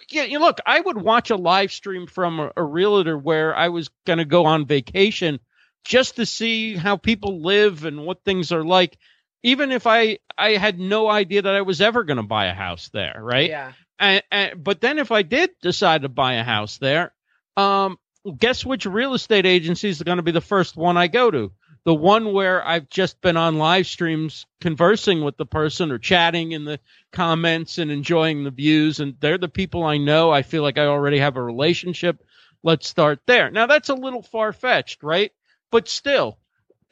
yeah, you look, I would watch a live stream from a, a realtor where I was going to go on vacation just to see how people live and what things are like even if I I had no idea that I was ever going to buy a house there, right? Yeah. And, and, but then if I did decide to buy a house there, um, guess which real estate agency is going to be the first one I go to? The one where I've just been on live streams conversing with the person or chatting in the comments and enjoying the views. And they're the people I know. I feel like I already have a relationship. Let's start there. Now that's a little far fetched, right? But still,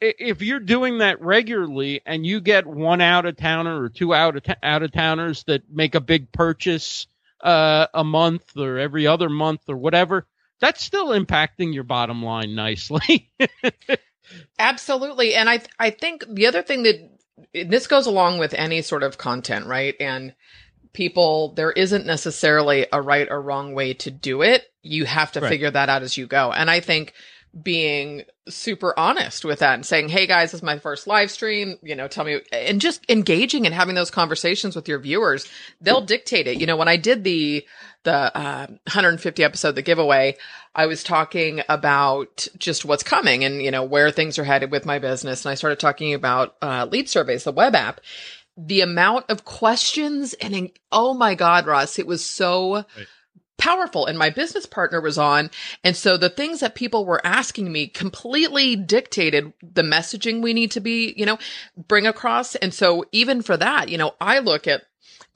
if you're doing that regularly and you get one out of towner or two out of, t- out of towners that make a big purchase uh, a month or every other month or whatever, that's still impacting your bottom line nicely. Absolutely. And I I think the other thing that this goes along with any sort of content, right? And people there isn't necessarily a right or wrong way to do it. You have to right. figure that out as you go. And I think being super honest with that and saying, Hey guys, this is my first live stream, you know, tell me, and just engaging and having those conversations with your viewers, they'll dictate it. You know, when I did the, the uh, 150 episode, the giveaway, I was talking about just what's coming and, you know, where things are headed with my business. And I started talking about uh, Lead Surveys, the web app. The amount of questions and, oh my God, Ross, it was so right. Powerful. And my business partner was on. And so the things that people were asking me completely dictated the messaging we need to be, you know, bring across. And so even for that, you know, I look at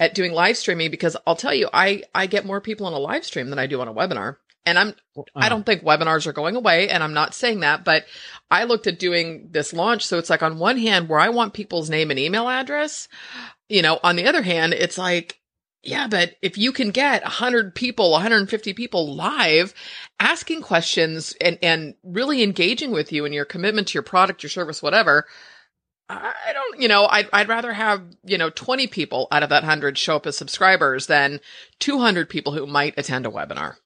at doing live streaming because I'll tell you, I, I get more people on a live stream than I do on a webinar. And I'm, I don't think webinars are going away. And I'm not saying that, but I looked at doing this launch. So it's like on one hand, where I want people's name and email address, you know, on the other hand, it's like, yeah, but if you can get 100 people, 150 people live asking questions and, and really engaging with you and your commitment to your product, your service, whatever, I don't, you know, I'd, I'd rather have, you know, 20 people out of that 100 show up as subscribers than 200 people who might attend a webinar.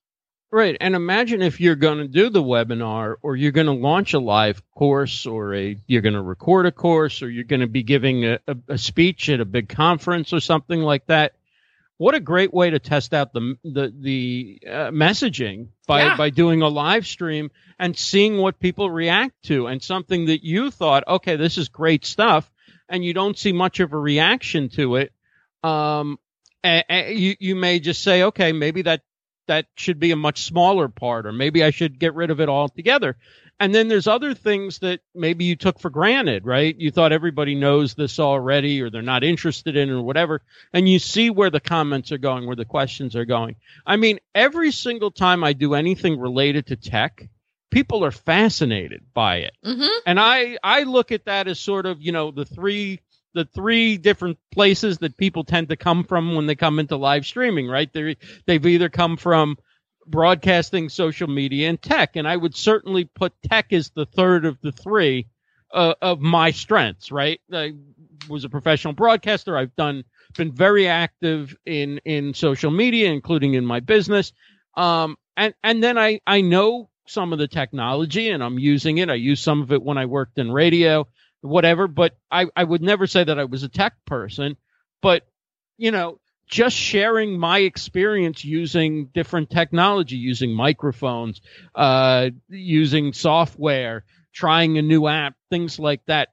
Right. And imagine if you're going to do the webinar or you're going to launch a live course or a, you're going to record a course or you're going to be giving a, a, a speech at a big conference or something like that what a great way to test out the the the uh, messaging by yeah. by doing a live stream and seeing what people react to and something that you thought okay this is great stuff and you don't see much of a reaction to it um and, and you you may just say okay maybe that that should be a much smaller part, or maybe I should get rid of it altogether. And then there's other things that maybe you took for granted, right? You thought everybody knows this already, or they're not interested in, it or whatever. And you see where the comments are going, where the questions are going. I mean, every single time I do anything related to tech, people are fascinated by it. Mm-hmm. And I, I look at that as sort of, you know, the three the three different places that people tend to come from when they come into live streaming, right? They they've either come from broadcasting, social media, and tech, and I would certainly put tech as the third of the three uh, of my strengths. Right? I was a professional broadcaster. I've done been very active in in social media, including in my business. Um, and and then I I know some of the technology and I'm using it. I use some of it when I worked in radio whatever. But I, I would never say that I was a tech person. But, you know, just sharing my experience using different technology, using microphones, uh, using software, trying a new app, things like that.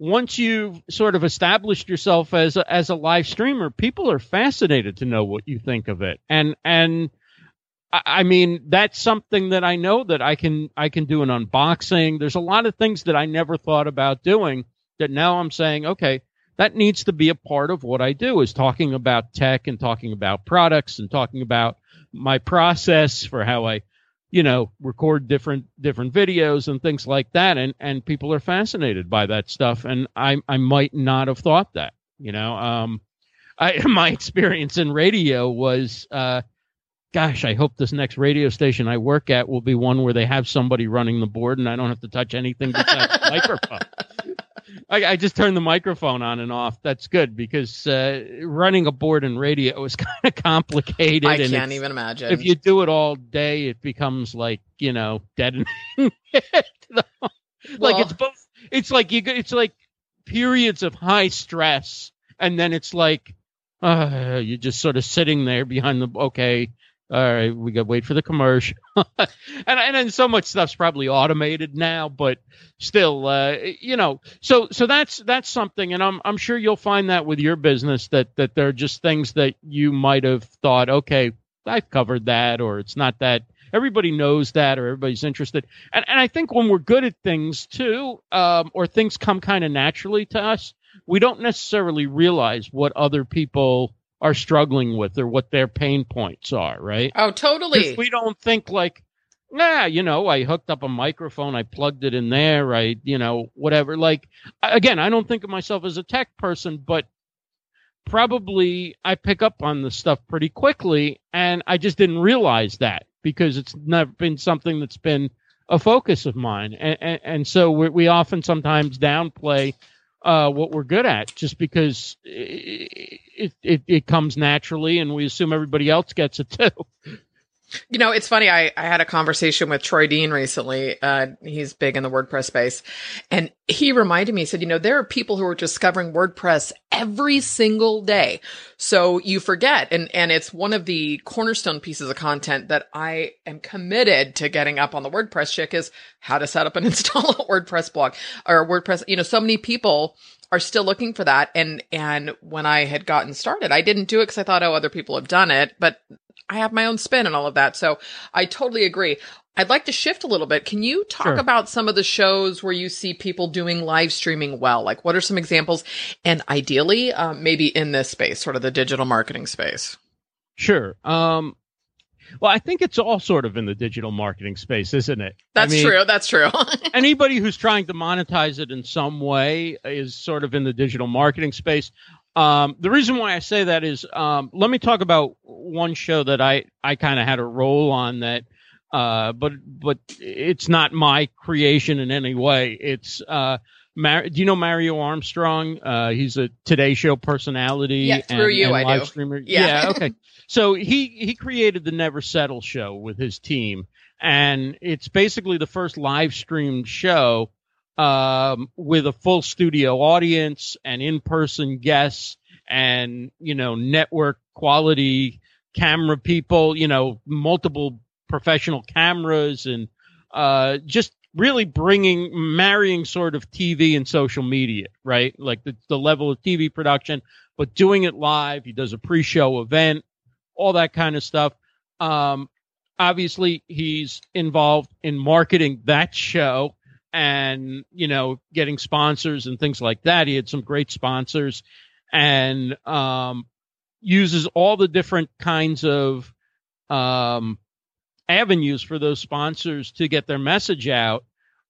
Once you've sort of established yourself as a, as a live streamer, people are fascinated to know what you think of it. And, and, I mean, that's something that I know that I can I can do an unboxing. There's a lot of things that I never thought about doing that now I'm saying, okay, that needs to be a part of what I do is talking about tech and talking about products and talking about my process for how I, you know, record different different videos and things like that. And and people are fascinated by that stuff. And I I might not have thought that, you know. Um I my experience in radio was uh gosh, I hope this next radio station I work at will be one where they have somebody running the board and I don't have to touch anything besides the microphone. I, I, just turn the microphone on and off. That's good because uh, running a board in radio is kind of complicated. I can't even imagine. If you do it all day, it becomes like you know deadening. well, like it's both. It's like you. It's like periods of high stress, and then it's like uh, you're just sort of sitting there behind the okay all right, we got to wait for the commercial, and and so much stuff's probably automated now, but still, uh, you know, so so that's that's something, and I'm I'm sure you'll find that with your business that that there are just things that you might have thought, okay, I've covered that, or it's not that everybody knows that, or everybody's interested, and and I think when we're good at things too, um, or things come kind of naturally to us, we don't necessarily realize what other people are struggling with or what their pain points are, right? Oh, totally. We don't think like, nah, you know, I hooked up a microphone, I plugged it in there, I, you know, whatever. Like, again, I don't think of myself as a tech person, but probably I pick up on the stuff pretty quickly, and I just didn't realize that because it's never been something that's been a focus of mine, and and, and so we, we often sometimes downplay uh, what we're good at just because it, it, it comes naturally and we assume everybody else gets it too. You know, it's funny. I, I had a conversation with Troy Dean recently. Uh, he's big in the WordPress space. And he reminded me, he said, you know, there are people who are discovering WordPress every single day. So you forget. And, and it's one of the cornerstone pieces of content that I am committed to getting up on the WordPress chick is how to set up and install a WordPress blog or WordPress. You know, so many people are still looking for that. And, and when I had gotten started, I didn't do it because I thought, oh, other people have done it, but I have my own spin and all of that. So I totally agree. I'd like to shift a little bit. Can you talk sure. about some of the shows where you see people doing live streaming well? Like, what are some examples? And ideally, um, maybe in this space, sort of the digital marketing space. Sure. Um, well, I think it's all sort of in the digital marketing space, isn't it? That's I mean, true. That's true. anybody who's trying to monetize it in some way is sort of in the digital marketing space. Um, the reason why I say that is, um, let me talk about one show that I, I kind of had a role on that, uh, but, but it's not my creation in any way. It's, uh, Mar- do you know Mario Armstrong? Uh, he's a Today Show personality. Yeah, through and, you, and I live do. Streamer. Yeah. yeah. Okay. so he he created the Never Settle show with his team, and it's basically the first live streamed show um, with a full studio audience and in person guests and you know network quality camera people. You know multiple professional cameras and uh, just really bringing marrying sort of TV and social media, right? Like the, the level of TV production, but doing it live. He does a pre-show event, all that kind of stuff. Um, obviously he's involved in marketing that show and you know getting sponsors and things like that he had some great sponsors and um, uses all the different kinds of um, avenues for those sponsors to get their message out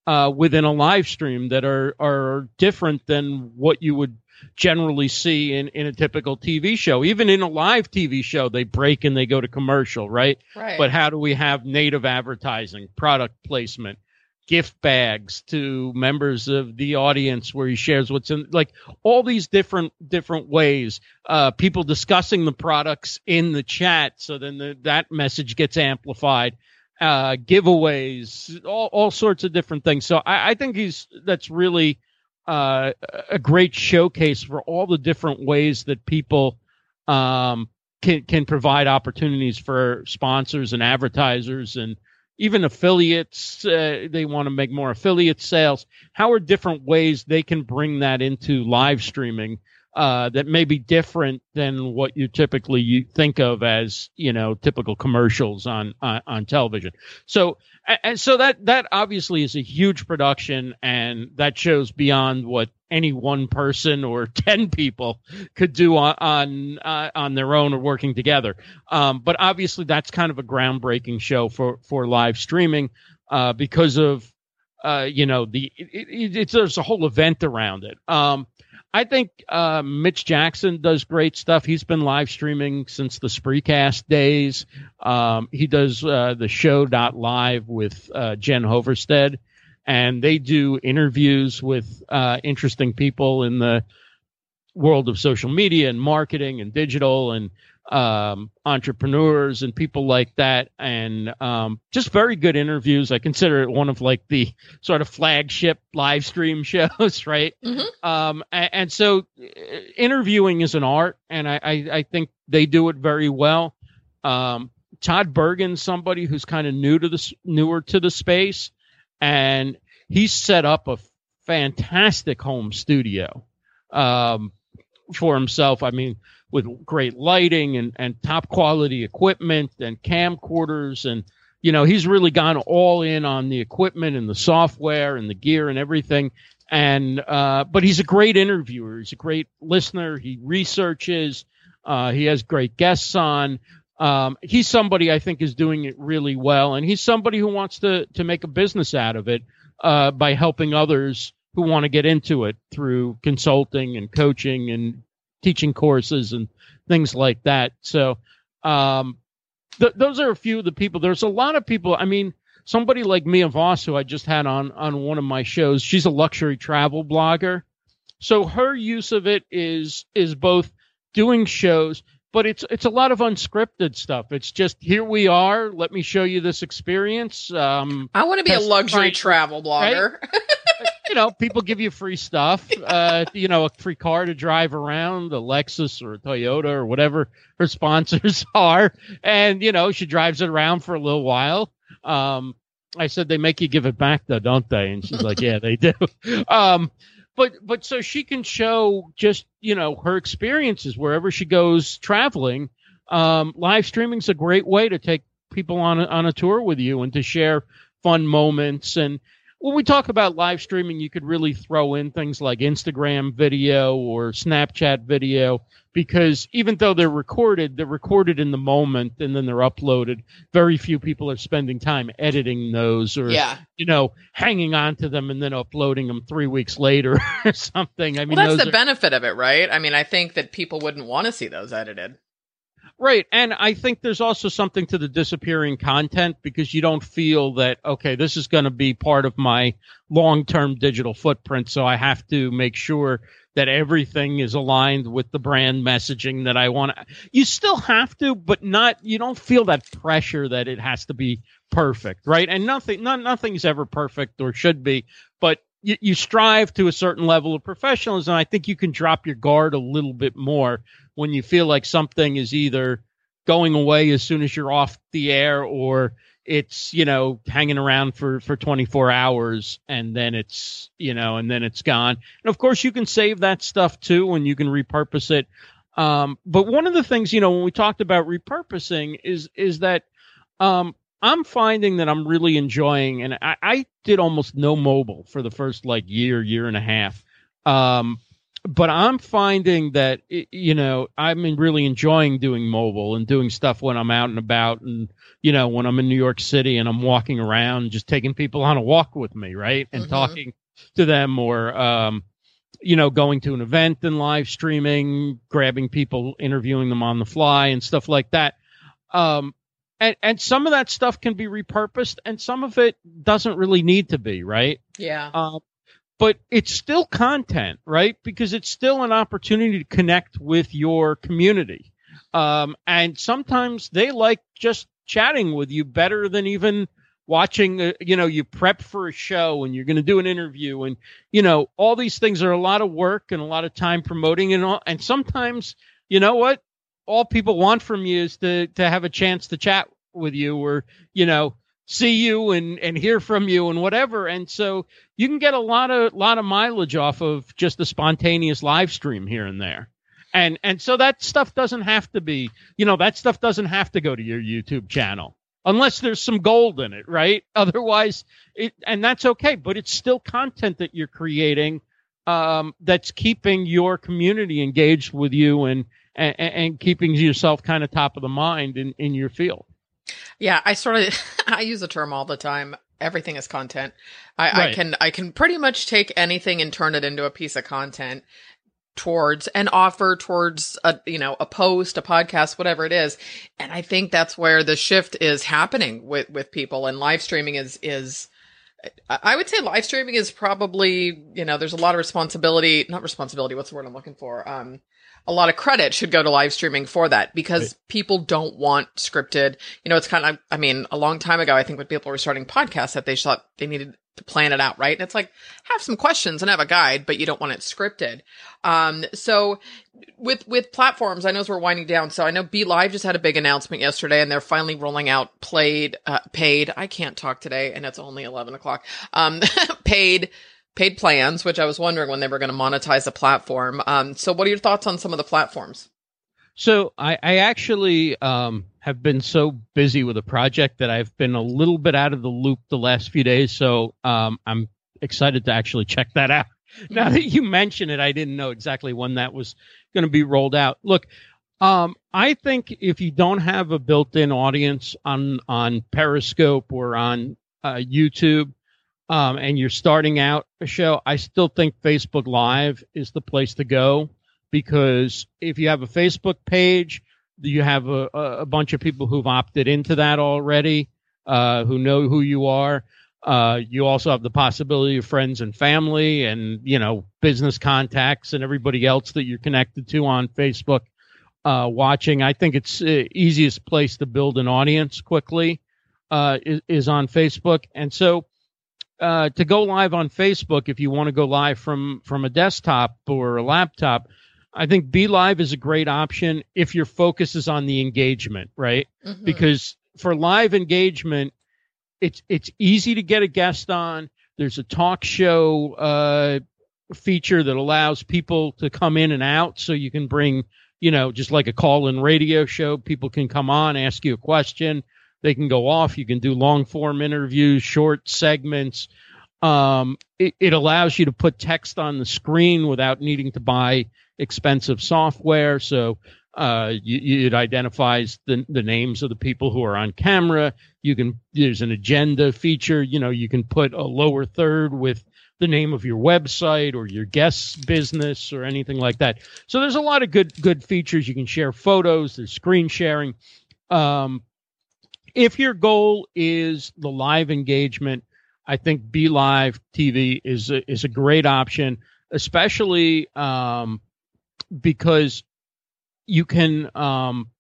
uh, within a live stream that are are different than what you would generally see in, in a typical TV show. Even in a live TV show, they break and they go to commercial, right? Right. But how do we have native advertising, product placement, gift bags to members of the audience where he shares what's in like all these different different ways uh, people discussing the products in the chat so then the, that message gets amplified uh, giveaways all, all sorts of different things. So I, I think he's that's really uh, a great showcase for all the different ways that people um, can can provide opportunities for sponsors and advertisers and even affiliates uh, they want to make more affiliate sales. How are different ways they can bring that into live streaming uh, that may be different than what you typically you think of as you know typical commercials on on, on television. So and so that that obviously is a huge production and that shows beyond what any one person or 10 people could do on on, uh, on their own or working together. Um, but obviously that's kind of a groundbreaking show for for live streaming uh, because of uh, you know the it, it, it's there's a whole event around it. Um, I think uh, Mitch Jackson does great stuff. He's been live streaming since the Spreecast days. Um, he does uh, the show dot live with uh, Jen Hoverstead, and they do interviews with uh, interesting people in the world of social media and marketing and digital and um, entrepreneurs and people like that, and um, just very good interviews. I consider it one of like the sort of flagship live stream shows, right? Mm-hmm. Um, and, and, so uh, interviewing is an art, and I, I, I think they do it very well. Um, Todd Bergen, somebody who's kind of new to the newer to the space, and he's set up a fantastic home studio um, for himself. I mean with great lighting and, and top quality equipment and camcorders. And you know he's really gone all in on the equipment and the software and the gear and everything. And uh, but he's a great interviewer. He's a great listener. He researches. Uh, he has great guests on. Um, he's somebody i think is doing it really well. And he's somebody who wants to to make a business out of it uh, by helping others who want to get into it through consulting and coaching and teaching courses and things like that. So, um, th- those are a few of the people. There's a lot of people. I mean, somebody like Mia Voss, who I just had on on one of my shows. She's a luxury travel blogger, so her use of it is is both doing shows, but it's it's a lot of unscripted stuff. It's just here we are. Let me show you this experience. Um, I want to be a luxury travel blogger. Right? you know, people give you free stuff. Uh, you know, a free car to drive around, a Lexus or a Toyota or whatever her sponsors are, and you know, she drives it around for a little while. Um, I said they make you give it back though, don't they? And she's like, yeah, they do. Um, but but so she can show just you know her experiences wherever she goes traveling. Um, live streaming is a great way to take people on a, on a tour with you and to share fun moments and when we talk about live streaming, you could really throw in things like Instagram video or Snapchat video because even though they're recorded, they're recorded in the moment and then they're uploaded. Very few people are spending time editing those or, yeah. you know, hanging on to them and then uploading them three weeks later or something. I mean, well, that's the are- benefit of it, right? I mean, I think that people wouldn't want to see those edited. Right. And I think there's also something to the disappearing content because you don't feel that, okay, this is going to be part of my long term digital footprint. So I have to make sure that everything is aligned with the brand messaging that I want. You still have to, but not, you don't feel that pressure that it has to be perfect. Right. And nothing, not, nothing's ever perfect or should be, but you, you strive to a certain level of professionalism. I think you can drop your guard a little bit more when you feel like something is either going away as soon as you're off the air or it's you know hanging around for for 24 hours and then it's you know and then it's gone and of course you can save that stuff too and you can repurpose it um, but one of the things you know when we talked about repurposing is is that um, I'm finding that I'm really enjoying, and I, I did almost no mobile for the first like year, year and a half. Um, but I'm finding that you know I'm really enjoying doing mobile and doing stuff when I'm out and about, and you know when I'm in New York City and I'm walking around, just taking people on a walk with me, right, and mm-hmm. talking to them, or um, you know going to an event and live streaming, grabbing people, interviewing them on the fly, and stuff like that. Um, and and some of that stuff can be repurposed, and some of it doesn't really need to be, right? Yeah. Um, but it's still content, right? Because it's still an opportunity to connect with your community. Um, and sometimes they like just chatting with you better than even watching, uh, you know, you prep for a show and you're going to do an interview and, you know, all these things are a lot of work and a lot of time promoting and all. And sometimes, you know what? All people want from you is to, to have a chance to chat with you or, you know, see you and and hear from you and whatever. And so you can get a lot of lot of mileage off of just a spontaneous live stream here and there. And and so that stuff doesn't have to be you know that stuff doesn't have to go to your youtube channel unless there's some gold in it right? Otherwise it and that's okay but it's still content that you're creating um, that's keeping your community engaged with you and and, and keeping yourself kind of top of the mind in in your field yeah, I sort of I use the term all the time. Everything is content. I, right. I can I can pretty much take anything and turn it into a piece of content towards an offer towards a you know a post a podcast whatever it is and i think that's where the shift is happening with with people and live streaming is is I would say live streaming is probably, you know, there's a lot of responsibility, not responsibility, what's the word I'm looking for? Um, a lot of credit should go to live streaming for that because right. people don't want scripted. You know, it's kind of, I mean, a long time ago, I think when people were starting podcasts that they thought they needed to plan it out, right? And it's like, have some questions and have a guide, but you don't want it scripted. Um, so with, with platforms, I know as we're winding down. So I know BeLive just had a big announcement yesterday and they're finally rolling out played, uh, paid. I can't talk today and it's only 11 o'clock. Um, paid paid plans, which I was wondering when they were going to monetize the platform. Um, so, what are your thoughts on some of the platforms? So, I, I actually um, have been so busy with a project that I've been a little bit out of the loop the last few days. So, um, I'm excited to actually check that out. Now that you mention it, I didn't know exactly when that was going to be rolled out. Look, um, I think if you don't have a built-in audience on on Periscope or on uh, YouTube, um, and you're starting out a show, I still think Facebook Live is the place to go because if you have a Facebook page, you have a, a bunch of people who've opted into that already, uh, who know who you are. Uh, you also have the possibility of friends and family and, you know, business contacts and everybody else that you're connected to on Facebook uh, watching. I think it's uh, easiest place to build an audience quickly uh, is, is on Facebook. And so, uh, to go live on Facebook if you want to go live from from a desktop or a laptop. I think BeLive is a great option if your focus is on the engagement, right? Mm-hmm. Because for live engagement, it's it's easy to get a guest on. There's a talk show uh, feature that allows people to come in and out, so you can bring, you know, just like a call-in radio show. People can come on, ask you a question they can go off. You can do long form interviews, short segments. Um, it, it allows you to put text on the screen without needing to buy expensive software. So uh, you, it identifies the, the names of the people who are on camera. You can there's an agenda feature. You know you can put a lower third with the name of your website or your guest's business or anything like that. So there's a lot of good good features. You can share photos. There's screen sharing. Um, if your goal is the live engagement, I think BeLive TV is a, is a great option, especially um, because you can um,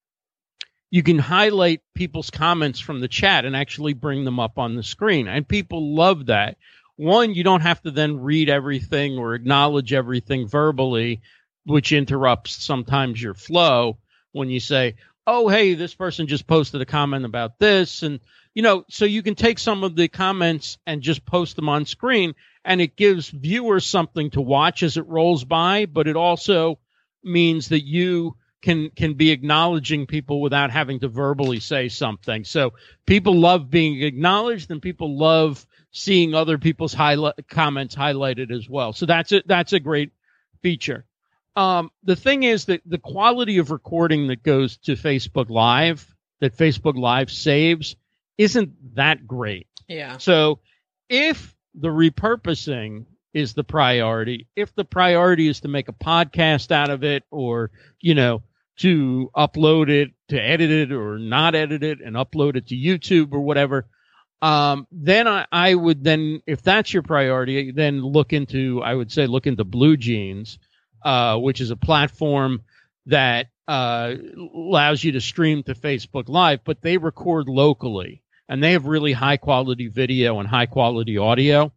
you can highlight people's comments from the chat and actually bring them up on the screen, and people love that. One, you don't have to then read everything or acknowledge everything verbally, which interrupts sometimes your flow when you say, oh, hey, this person just posted a comment about this. And, you know, so you can take some of the comments and just post them on screen. And it gives viewers something to watch as it rolls by, but it also means that you can can be acknowledging people without having to verbally say something. So people love being acknowledged, and people love seeing other people's highlight comments highlighted as well. So that's a that's a great feature. Um, the thing is that the quality of recording that goes to Facebook Live, that Facebook Live saves, isn't that great. Yeah. So if the repurposing is the priority, if the priority is to make a podcast out of it or, you know, to upload it, to edit it or not edit it and upload it to YouTube or whatever, um, then I, I would then, if that's your priority, then look into, I would say, look into BlueJeans, uh, which is a platform that uh, allows you to stream to Facebook Live, but they record locally and they have really high quality video and high quality audio,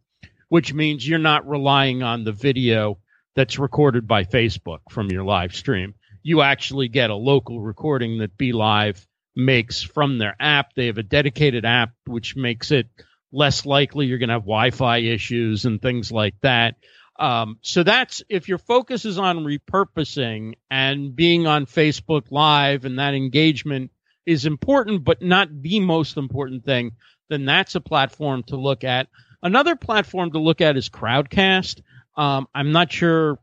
which means you're not relying on the video that's recorded by Facebook from your live stream. You actually get a local recording that BeLive makes from their app. They have a dedicated app, which makes it less likely you're going to have Wi-Fi issues and things like that. Um, so that's if your focus is on repurposing and being on Facebook Live and that engagement is important, but not the most important thing, then that's a platform to look at. Another platform to look at is Crowdcast. Um, I'm not sure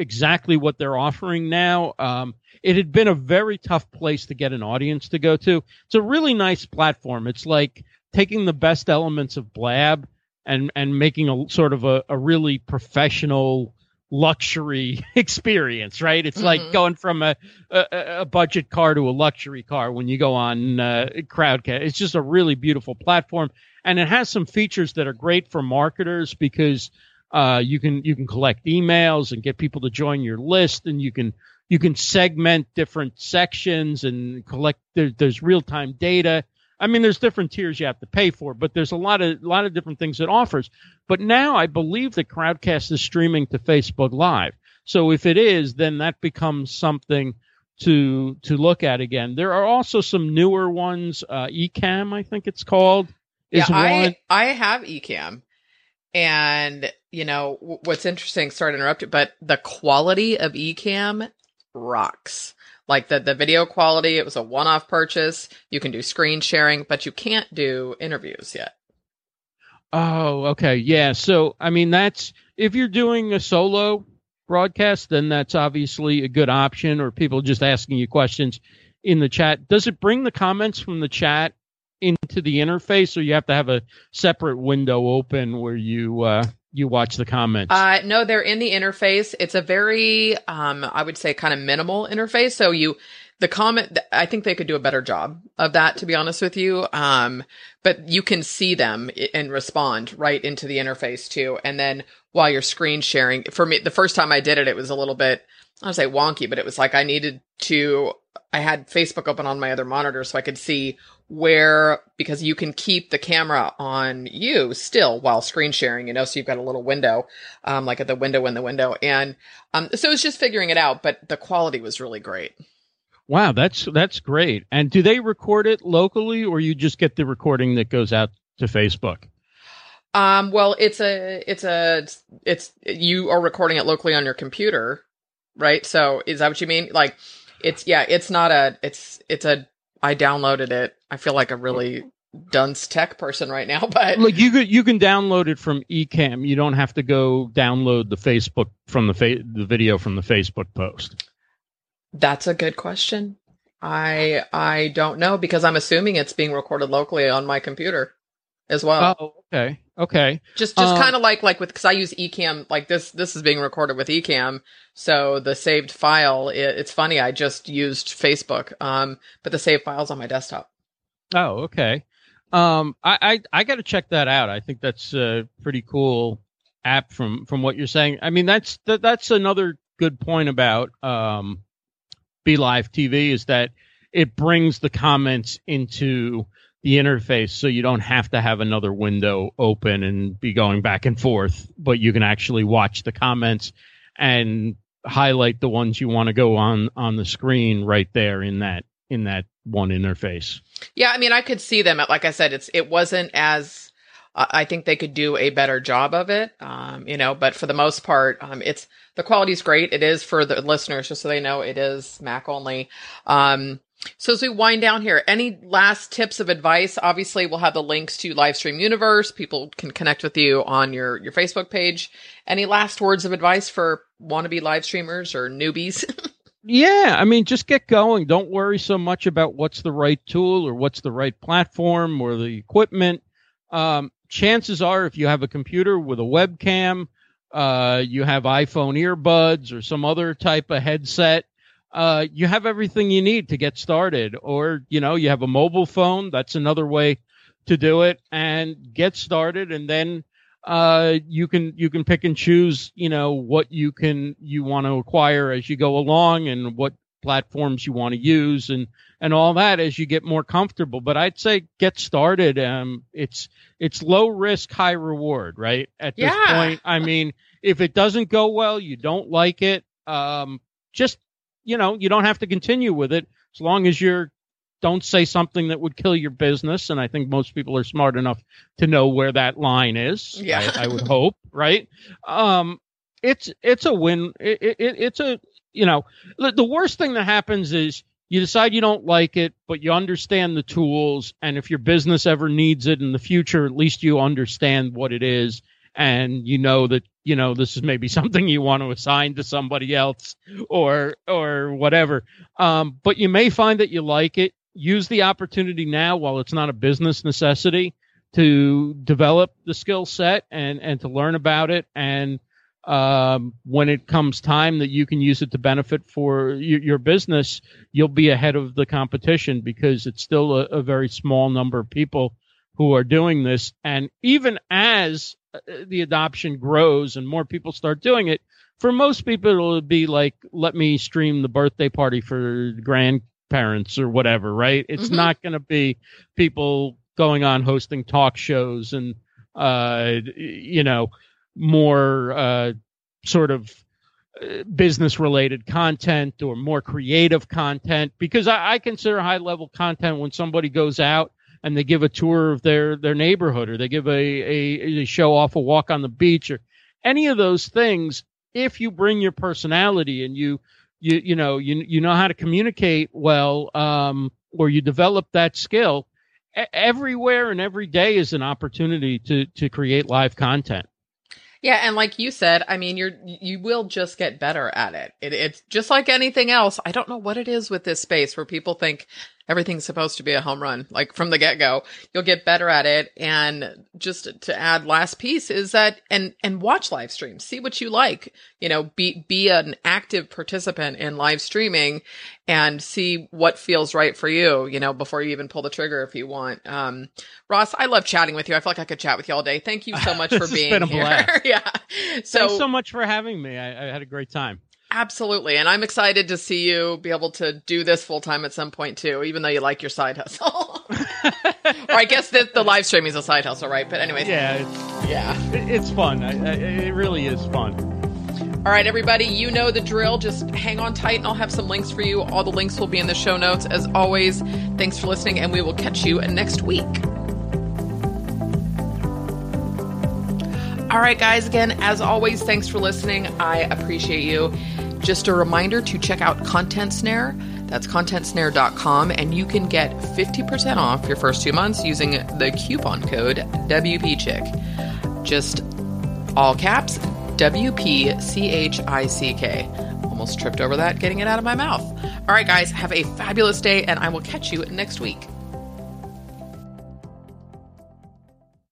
exactly what they're offering now. Um, it had been a very tough place to get an audience to go to. It's a really nice platform. It's like taking the best elements of Blab and and making a sort of a, a really professional luxury experience, right? It's mm-hmm. like going from a, a, a budget car to a luxury car when you go on uh, Crowdcast. It's just a really beautiful platform, and it has some features that are great for marketers because uh, you can you can collect emails and get people to join your list, and you can you can segment different sections and collect. There, there's real time data. I mean, there's different tiers you have to pay for, but there's a lot of a lot of different things it offers. But now I believe that Crowdcast is streaming to Facebook Live. So if it is, then that becomes something to to look at again. There are also some newer ones. Uh, Ecamm, I think it's called. yeah, I I have Ecamm, and you know what's interesting. Sorry to interrupt you, but the quality of Ecamm rocks. Like the, the video quality, it was a one off purchase. You can do screen sharing, but you can't do interviews yet. Oh, okay. Yeah. So, I mean, that's if you're doing a solo broadcast, then that's obviously a good option, or people just asking you questions in the chat. Does it bring the comments from the chat into the interface, or you have to have a separate window open where you uh, you watch the comments? Uh, no, they're in the interface. It's a very, um, I would say, kind of minimal interface. So you, the comment, I think they could do a better job of that, to be honest with you. Um, but you can see them and respond right into the interface too. And then while you're screen sharing, for me, the first time I did it, it was a little bit, I don't say wonky, but it was like I needed to, I had Facebook open on my other monitor so I could see where because you can keep the camera on you still while screen sharing, you know, so you've got a little window, um, like at the window in the window. And um, so it's just figuring it out, but the quality was really great. Wow, that's that's great. And do they record it locally or you just get the recording that goes out to Facebook? Um, well, it's a it's a it's you are recording it locally on your computer, right? So is that what you mean? Like it's yeah, it's not a it's it's a I downloaded it. I feel like a really dunce tech person right now, but like you could you can download it from Ecamm. You don't have to go download the Facebook from the fa- the video from the Facebook post. That's a good question. I I don't know because I'm assuming it's being recorded locally on my computer as well. Oh, okay. Okay. Just just um, kind of like like with because I use Ecamm like this this is being recorded with Ecamm, so the saved file it, it's funny I just used Facebook, um, but the saved file's on my desktop. Oh, okay. Um, I I, I got to check that out. I think that's a pretty cool app from from what you're saying. I mean that's that, that's another good point about um, BeLive TV is that it brings the comments into the interface so you don't have to have another window open and be going back and forth, but you can actually watch the comments and highlight the ones you want to go on on the screen right there in that in that one interface. Yeah, I mean, I could see them. Like I said, it's it wasn't as I think they could do a better job of it. Um, you know, but for the most part, um, it's the quality is great. It is for the listeners, just so they know it is Mac only. Um, so as we wind down here, any last tips of advice? Obviously, we'll have the links to Livestream Universe. People can connect with you on your your Facebook page. Any last words of advice for wannabe live streamers or newbies? yeah, I mean, just get going. Don't worry so much about what's the right tool or what's the right platform or the equipment. Um, chances are, if you have a computer with a webcam, uh, you have iPhone earbuds or some other type of headset uh, you have everything you need to get started. Or, you know, you have a mobile phone. That's another way to do it and get started. And then, uh, you can, you can pick and choose, you know, what you can, you want to acquire as you go along and what platforms you want to use and, and all that as you get more comfortable. But I'd say get started. Um, it's, it's low risk, high reward, right? At this yeah. point, I mean, if it doesn't go well, you don't like it. Um, just you know, you don't have to continue with it as long as you're don't say something that would kill your business. And I think most people are smart enough to know where that line is. Yeah, I, I would hope, right? Um, it's it's a win. It, it, it's a you know the worst thing that happens is you decide you don't like it, but you understand the tools, and if your business ever needs it in the future, at least you understand what it is, and you know that you know this is maybe something you want to assign to somebody else or or whatever um, but you may find that you like it use the opportunity now while it's not a business necessity to develop the skill set and and to learn about it. And um, when it comes time that you can use it to benefit for your, your business you'll be ahead of the competition because it's still a, a very small number of people who are doing this. And even as uh, the adoption grows and more people start doing it, for most people it'll be like, let me stream the birthday party for grandparents or whatever, right? It's mm-hmm. not going to be people going on hosting talk shows and, uh, you know, more uh, sort of uh, business related content or more creative content because I, I consider high level content when somebody goes out and they give a tour of their their neighborhood or they give a, a, a show off a walk on the beach or any of those things if you bring your personality and you you you know you you know how to communicate well um, or you develop that skill everywhere and every day is an opportunity to to create live content yeah, and like you said, I mean, you're you will just get better at it. it. It's just like anything else. I don't know what it is with this space where people think everything's supposed to be a home run, like from the get go. You'll get better at it. And just to add last piece is that, and, and watch live streams, see what you like, you know, be, be an active participant in live streaming and see what feels right for you, you know, before you even pull the trigger if you want. Um, Ross, I love chatting with you. I feel like I could chat with you all day. Thank you so much for being here. yeah. So, Thanks so much for having me. I, I had a great time. Absolutely. And I'm excited to see you be able to do this full time at some point too, even though you like your side hustle. or I guess that the live streaming is a side hustle, right? But anyways. Yeah. It's, yeah. It's fun. I, I, it really is fun. All right, everybody, you know the drill. Just hang on tight and I'll have some links for you. All the links will be in the show notes. As always, thanks for listening and we will catch you next week. All right, guys, again, as always, thanks for listening. I appreciate you. Just a reminder to check out Content Snare. That's contentsnare.com, and you can get 50% off your first two months using the coupon code WPChick. Just all caps WPCHICK. Almost tripped over that getting it out of my mouth. All right, guys, have a fabulous day, and I will catch you next week.